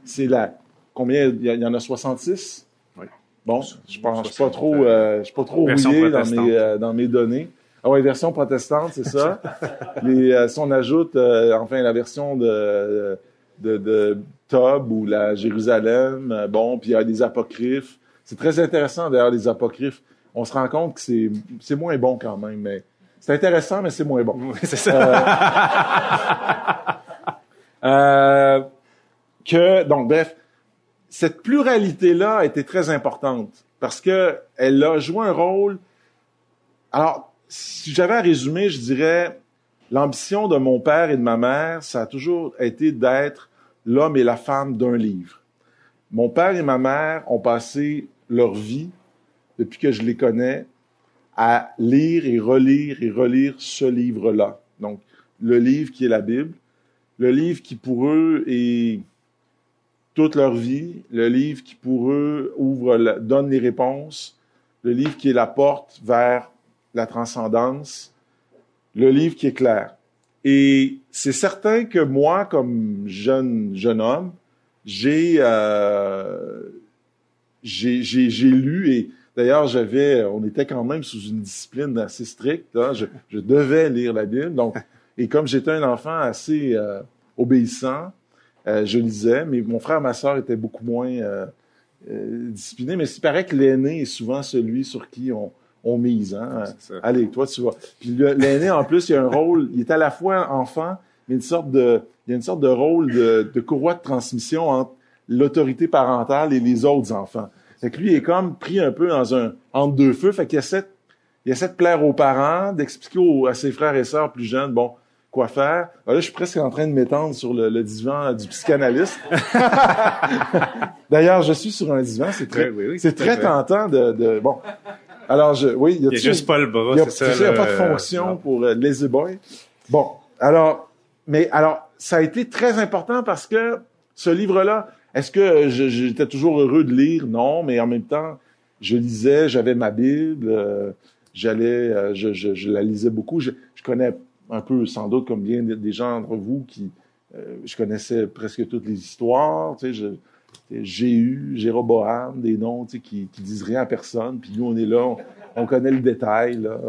c'est la, combien, il y, en a 66? Oui. Bon, je pense, je suis pas trop, euh, je suis pas trop rouillé dans mes, euh, dans mes données. Ah ouais, version protestante, c'est ça. Les, euh, si on ajoute, euh, enfin, la version de, de, de Tob ou la Jérusalem, euh, bon, puis il y a des apocryphes. C'est très intéressant, d'ailleurs, les apocryphes. On se rend compte que c'est, c'est moins bon quand même, mais c'est intéressant, mais c'est moins bon. Oui, c'est ça. Euh, que, donc, bref, cette pluralité-là été très importante parce que elle a joué un rôle. Alors, si j'avais à résumer, je dirais l'ambition de mon père et de ma mère, ça a toujours été d'être l'homme et la femme d'un livre. Mon père et ma mère ont passé leur vie, depuis que je les connais, à lire et relire et relire ce livre-là. Donc, le livre qui est la Bible, le livre qui pour eux est toute leur vie, le livre qui pour eux ouvre, donne les réponses, le livre qui est la porte vers la transcendance, le livre qui est clair. Et c'est certain que moi, comme jeune jeune homme, j'ai euh, lu et d'ailleurs j'avais, on était quand même sous une discipline assez stricte. Hein, je, je, devais lire la Bible, donc et comme j'étais un enfant assez euh, obéissant, euh, je lisais. Mais mon frère et ma sœur étaient beaucoup moins euh, euh, disciplinés. Mais il paraît que l'aîné est souvent celui sur qui on on mise. Hein? Allez, toi, tu vois. Puis l'aîné, en plus, il a un rôle, il est à la fois enfant, mais une sorte de, il y a une sorte de rôle de, de courroie de transmission entre l'autorité parentale et les autres enfants. Fait que lui, il est comme pris un peu dans un, entre deux feux. Fait qu'il essaie, il essaie de plaire aux parents, d'expliquer à ses frères et sœurs plus jeunes, bon, quoi faire. Alors là, je suis presque en train de m'étendre sur le, le, divan du psychanalyste. D'ailleurs, je suis sur un divan, c'est très, oui, oui, c'est très tentant de, de, bon. Alors, je, oui, il y a, il y a juste pas le bras, c'est ça. Il n'y a pas de fonction non. pour euh, Lazy Boy. Bon, alors, mais alors, ça a été très important parce que ce livre-là, est-ce que j'étais toujours heureux de lire? Non, mais en même temps, je lisais, j'avais ma Bible, euh, j'allais, euh, je, je, je, la lisais beaucoup. Je, je, connais un peu, sans doute, comme bien des gens d'entre vous, qui, euh, je connaissais presque toutes les histoires. Tu sais, je, j'ai eu Jéroboam, des noms qui, qui disent rien à personne, puis nous, on est là, on, on connaît le détail. Là,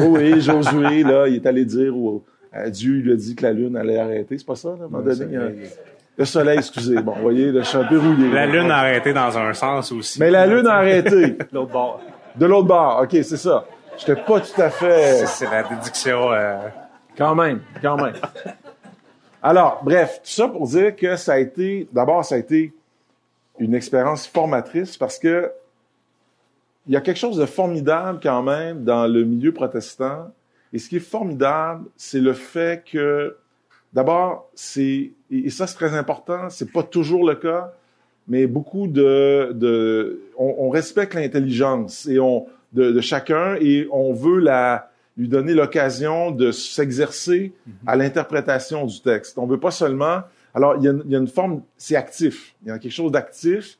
oh oui, Josué, là, il est allé dire au, à Dieu, il lui a dit que la lune allait arrêter. C'est pas ça, là, à un moment donné? Hein? Le soleil, excusez. Bon, vous voyez, je suis un peu rouillé. La lune a arrêté dans un sens aussi. Mais la lune a arrêté. de l'autre bord. De l'autre bord, OK, c'est ça. J'étais pas tout à fait... C'est la déduction... Euh... Quand même, quand même. Alors, bref, tout ça pour dire que ça a été... D'abord, ça a été une expérience formatrice parce que il y a quelque chose de formidable quand même dans le milieu protestant. Et ce qui est formidable, c'est le fait que, d'abord, c'est, et ça c'est très important, c'est pas toujours le cas, mais beaucoup de, de on, on respecte l'intelligence et on, de, de, chacun et on veut la, lui donner l'occasion de s'exercer à l'interprétation du texte. On veut pas seulement, alors il y a, il y a une forme, c'est actif, il y a quelque chose d'actif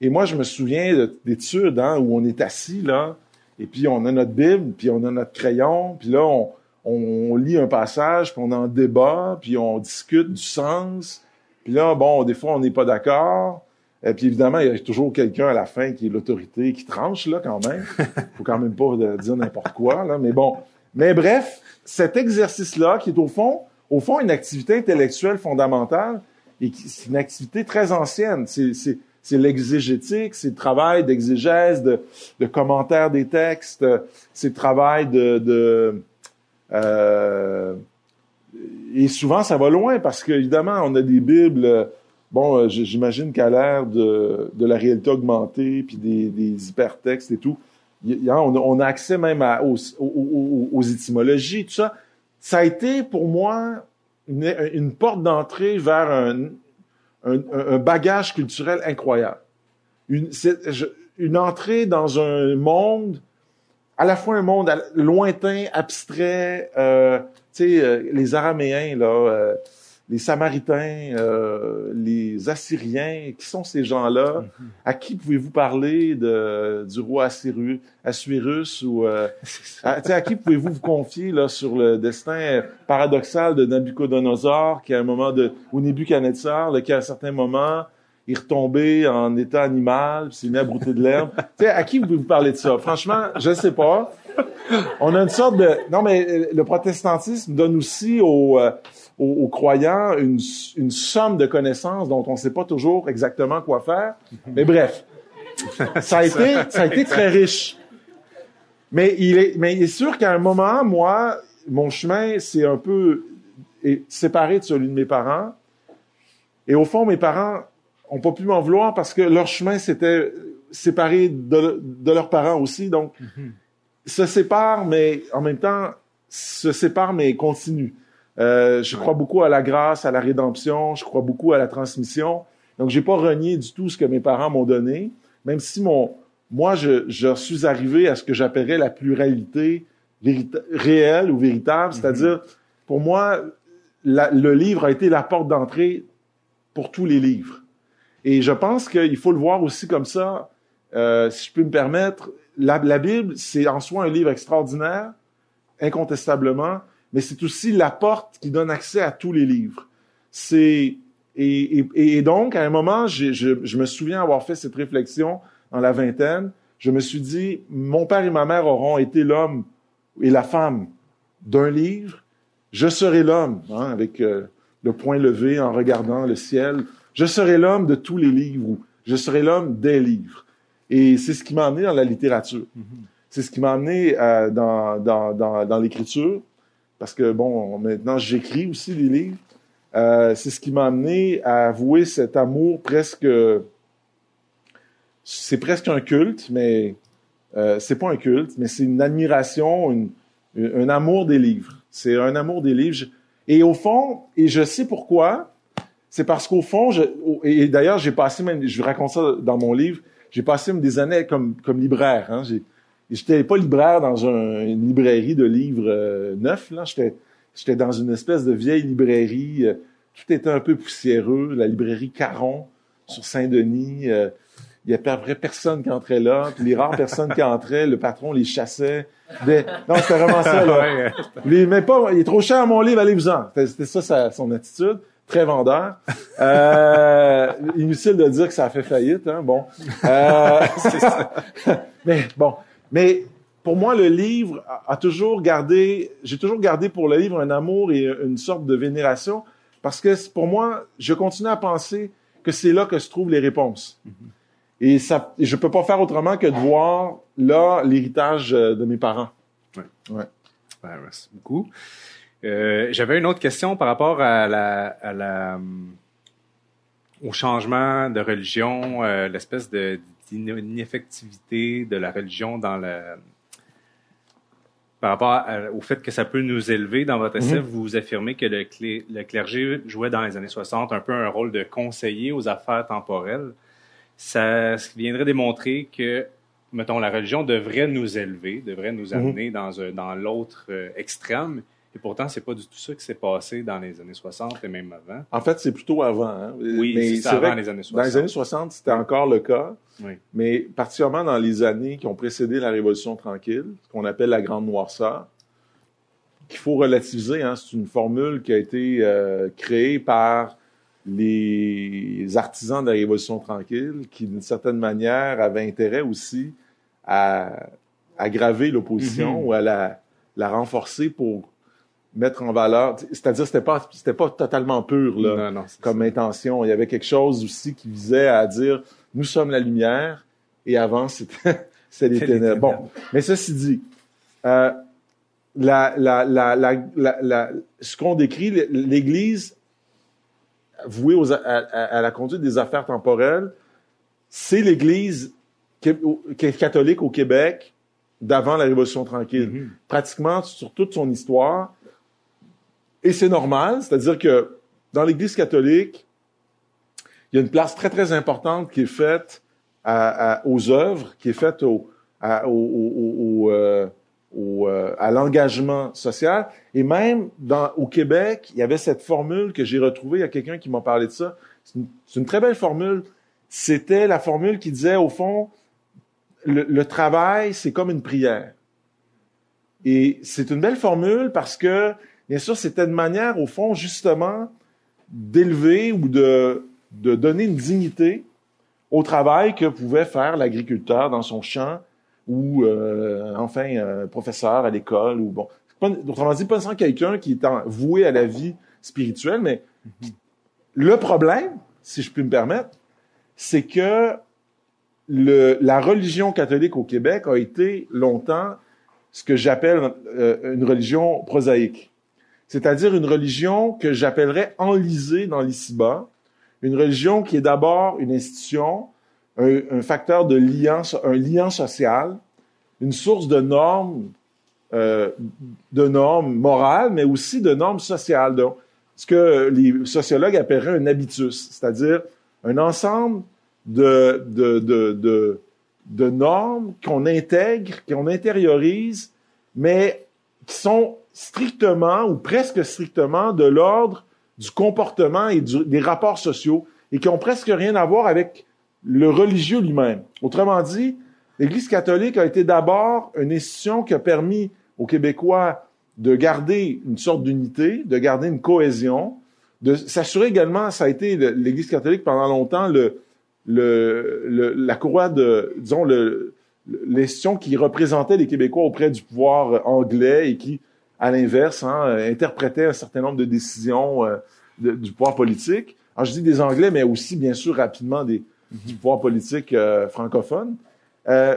et moi, je me souviens d'études hein, où on est assis, là, et puis on a notre Bible, puis on a notre crayon, puis là, on, on, lit un passage, puis on en débat, puis on discute du sens. Puis là, bon, des fois, on n'est pas d'accord. Et puis évidemment, il y a toujours quelqu'un à la fin qui est l'autorité, qui tranche, là, quand même. faut quand même pas dire n'importe quoi, là, mais bon. Mais bref, cet exercice-là, qui est au fond, au fond, une activité intellectuelle fondamentale, et c'est une activité très ancienne. C'est c'est l'exégétique, c'est le travail d'exégèse, de, de commentaire des textes, c'est le travail de, de euh, et souvent ça va loin parce qu'évidemment on a des bibles, bon j'imagine qu'à l'ère de, de la réalité augmentée puis des, des hypertextes et tout, y a, on, on, a accès même à, aux, aux, aux, étymologies, tout ça. Ça a été pour moi une, une porte d'entrée vers un, un, un bagage culturel incroyable. Une, une entrée dans un monde, à la fois un monde lointain, abstrait, euh, tu sais, euh, les Araméens, là, euh, les Samaritains, euh, les Assyriens, qui sont ces gens-là? Mm-hmm. À qui pouvez-vous parler de, du roi Assyrus, Assuérus ou euh, à, à, qui pouvez-vous vous confier là sur le destin paradoxal de Nabucodonosor, qui à un moment de ou Nebuchadnezzar, là, qui à un certain moment est retombé en état animal, s'est mis à brouter de l'herbe? à qui vous pouvez vous parler de ça? Franchement, je ne sais pas. On a une sorte de non mais le protestantisme donne aussi aux euh, aux, croyants une, une, somme de connaissances dont on ne sait pas toujours exactement quoi faire. Mais bref, ça a été, ça a été très riche. Mais il est, mais il est sûr qu'à un moment, moi, mon chemin c'est un peu séparé de celui de mes parents. Et au fond, mes parents ont pas pu m'en vouloir parce que leur chemin s'était séparé de, de, leurs parents aussi. Donc, mm-hmm. se séparent, mais en même temps, se séparent, mais continuent. Euh, je crois beaucoup à la grâce, à la rédemption. Je crois beaucoup à la transmission. Donc, j'ai pas renié du tout ce que mes parents m'ont donné, même si mon, moi, je, je suis arrivé à ce que j'appellerais la pluralité réelle ou véritable, mhm. c'est-à-dire, pour moi, la, le livre a été la porte d'entrée pour tous les livres. Et je pense qu'il faut le voir aussi comme ça, euh, si je peux me permettre. La, la Bible, c'est en soi un livre extraordinaire, incontestablement, mais c'est aussi la porte qui donne accès à tous les livres. C'est et, et, et, donc à un moment, je, je, me souviens avoir fait cette réflexion en la vingtaine. Je me suis dit, mon père et ma mère auront été l'homme et la femme d'un livre. Je serai l'homme, hein, avec euh, le point levé en regardant le ciel. Je serai l'homme de tous les livres. Je serai l'homme des livres. Et c'est ce qui m'a amené dans la littérature. Mm-hmm. C'est ce qui m'a amené euh, dans, dans, dans, dans l'écriture parce que bon, maintenant j'écris aussi des livres. Euh, c'est ce qui m'a amené à avouer cet amour presque, c'est presque un culte, mais euh, c'est pas un culte, mais c'est une admiration, un amour des livres. C'est un amour des livres. Et au fond, et je sais pourquoi, c'est parce qu'au fond, et d'ailleurs j'ai passé même, je raconte ça dans mon livre, j'ai passé des années comme comme libraire. Hein, j'étais pas libraire dans une librairie de livres euh, neufs, là. J'étais, j'étais dans une espèce de vieille librairie. Euh, tout était un peu poussiéreux. La librairie Caron sur Saint-Denis. Euh, il y a pas personne qui entrait là. Puis les rares personnes qui entraient, le patron les chassait. Non, c'était vraiment ça. Là. mais pas, il est trop cher mon livre, allez-vous-en. C'était ça son attitude. Très vendeur. Euh, inutile de dire que ça a fait faillite. Hein? Bon. Euh, ça. mais bon, mais pour moi, le livre a, toujours gardé, j'ai toujours gardé pour le livre un amour et une sorte de vénération, parce que pour moi, je continue à penser que c'est là que se trouvent les réponses. Mm-hmm. Et ça, je peux pas faire autrement que de voir là l'héritage euh, de mes parents. Ouais. Ouais. Ben, merci beaucoup. Euh, J'avais une autre question par rapport à la, à la euh, au changement de religion, euh, l'espèce de ineffectivité de la religion dans la par rapport au fait que ça peut nous élever. Dans votre essai, mhm. vous affirmez que le, le, clergé jouait dans les années 60 un peu un rôle de conseiller aux affaires temporelles. Ça viendrait démontrer que, mettons, la religion devrait nous élever, devrait nous mhm. amener dans, dans l'autre euh, extrême. Et pourtant, c'est pas du tout ça qui s'est passé dans les années 60 et même avant. En fait, c'est plutôt avant. Hein? Oui, c'est avant les années 60. Dans les années 60, c'était encore le cas. Oui. Mais particulièrement dans les années qui ont précédé la Révolution tranquille, ce qu'on appelle la Grande Noirceur, qu'il faut relativiser. Hein? C'est une formule qui a été euh, créée par les artisans de la Révolution tranquille, qui d'une certaine manière avaient intérêt aussi à aggraver l'opposition mm-hmm. ou à la, la renforcer pour mettre en valeur, c'est-à-dire c'était pas c'était pas totalement pur là comme intention. Il y avait quelque chose aussi qui visait à dire nous sommes la lumière et avant c'était c'est les ténèbres. Bon, mais ceci dit, euh, la, la, la, la, ce qu'on décrit, l'Église vouée aux, à, la conduite des affaires temporelles, c'est l'Église catholique au Québec d'avant la Révolution tranquille. Mm-hmm. Pratiquement sur toute son histoire, et c'est normal, c'est-à-dire que dans l'Église catholique, il y a une place très, très importante qui est faite aux œuvres, qui est faite au, au, euh, euh, à l'engagement social. Et même au Québec, il y avait cette formule que j'ai retrouvée. Il y a quelqu'un qui m'a parlé de ça. C'est une, très belle formule. C'était la formule qui disait, au fond, le, travail, c'est comme une prière. Et c'est une belle formule parce que, bien sûr, c'était une manière, au fond, justement, d'élever ou de, donner une dignité au travail que pouvait faire l'agriculteur dans son champ ou euh, enfin professeur à l'école ou bon. autrement dit, pas sans quelqu'un qui est voué à la vie spirituelle, mais le problème, si je puis me permettre, c'est que la religion catholique au Québec a été longtemps ce que j'appelle euh, une religion prosaïque. C'est-à-dire une religion que j'appellerais enlisée dans l'ici-bas, une religion qui est d'abord une institution, un, facteur de lien, un lien social, une source de normes, euh, de normes morales, mais aussi de normes sociales. Donc, ce que les sociologues appelleraient un habitus, c'est-à-dire un ensemble de, de, de, de, de normes qu'on intègre, qu'on intériorise, mais qui sont strictement ou presque strictement de l'ordre du comportement et des rapports sociaux et qui ont presque rien à voir avec le religieux lui-même. Autrement dit, l'Église catholique a été d'abord une institution qui a permis aux Québécois de garder une sorte d'unité, de garder une cohésion, de s'assurer également, ça a été l'Église catholique pendant longtemps le, le, la courroie de, disons, le, l'institution qui représentait les Québécois auprès du pouvoir anglais et qui, à l'inverse, hein, interprétait un certain nombre de décisions euh, du pouvoir politique. Alors, je dis des Anglais, mais aussi, bien sûr, rapidement des, du pouvoir politique euh, francophone. Euh,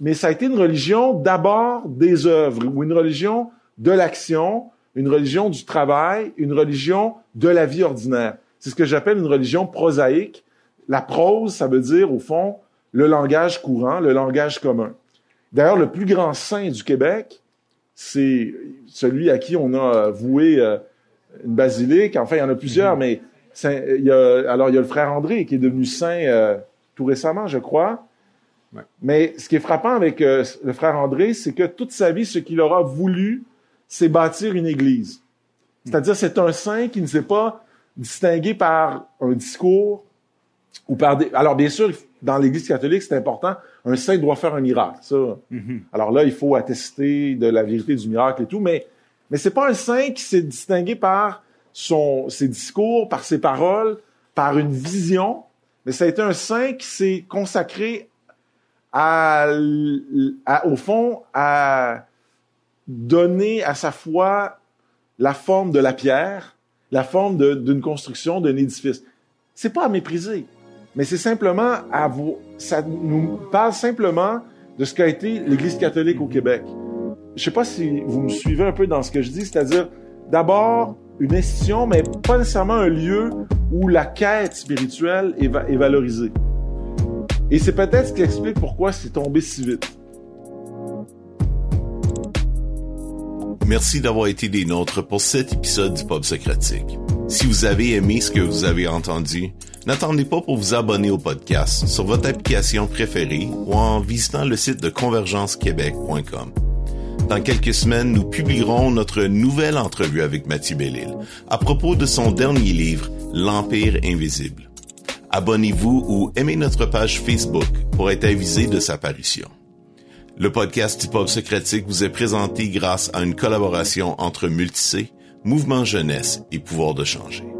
mais ça a été une religion d'abord des œuvres, ou une religion de l'action, une religion du travail, une religion de la vie ordinaire. C'est ce que j'appelle une religion prosaïque. La prose, ça veut dire, au fond, le langage courant, le langage commun. D'ailleurs, le plus grand saint du Québec, c'est celui à qui on a voué euh, une basilique. Enfin, il y en a plusieurs, mais il y a, alors il y a le frère André qui est devenu saint euh, tout récemment, je crois. Mais ce qui est frappant avec euh, le frère André, c'est que toute sa vie, ce qu'il aura voulu, c'est bâtir une église. C'est-à-dire, c'est un saint qui ne s'est pas distingué par un discours ou par des... Alors, bien sûr, dans l'Église catholique, c'est important. Un saint doit faire un miracle, ça. Mm-hmm. Alors là, il faut attester de la vérité du miracle et tout, mais mais c'est pas un saint qui s'est distingué par son ses discours, par ses paroles, par une vision, mais ça a été un saint qui s'est consacré à, au fond, à donner à sa foi la forme de la pierre, la forme d'une construction, d'un édifice. C'est pas à mépriser, mais c'est simplement à vous, ça nous parle simplement de ce qu'a été l'Église catholique au Québec. Je sais pas si vous me suivez un peu dans ce que je dis, c'est-à-dire d'abord une institution, mais pas nécessairement un lieu où la quête spirituelle est, est valorisée. Et c'est peut-être ce qui explique pourquoi c'est tombé si vite. Merci d'avoir été des nôtres pour cet épisode du Pop Socratique. Si vous avez aimé ce que vous avez entendu, n'attendez pas pour vous abonner au podcast sur votre application préférée ou en visitant le site de convergencequebec.com. Dans quelques semaines, nous publierons notre nouvelle entrevue avec Mathieu Bellil à propos de son dernier livre, L'Empire invisible. Abonnez-vous ou aimez notre page Facebook pour être avisé de sa parution. Le podcast Hip Hop Socratique vous est présenté grâce à une collaboration entre Multicé, Mouvement Jeunesse et Pouvoir de changer.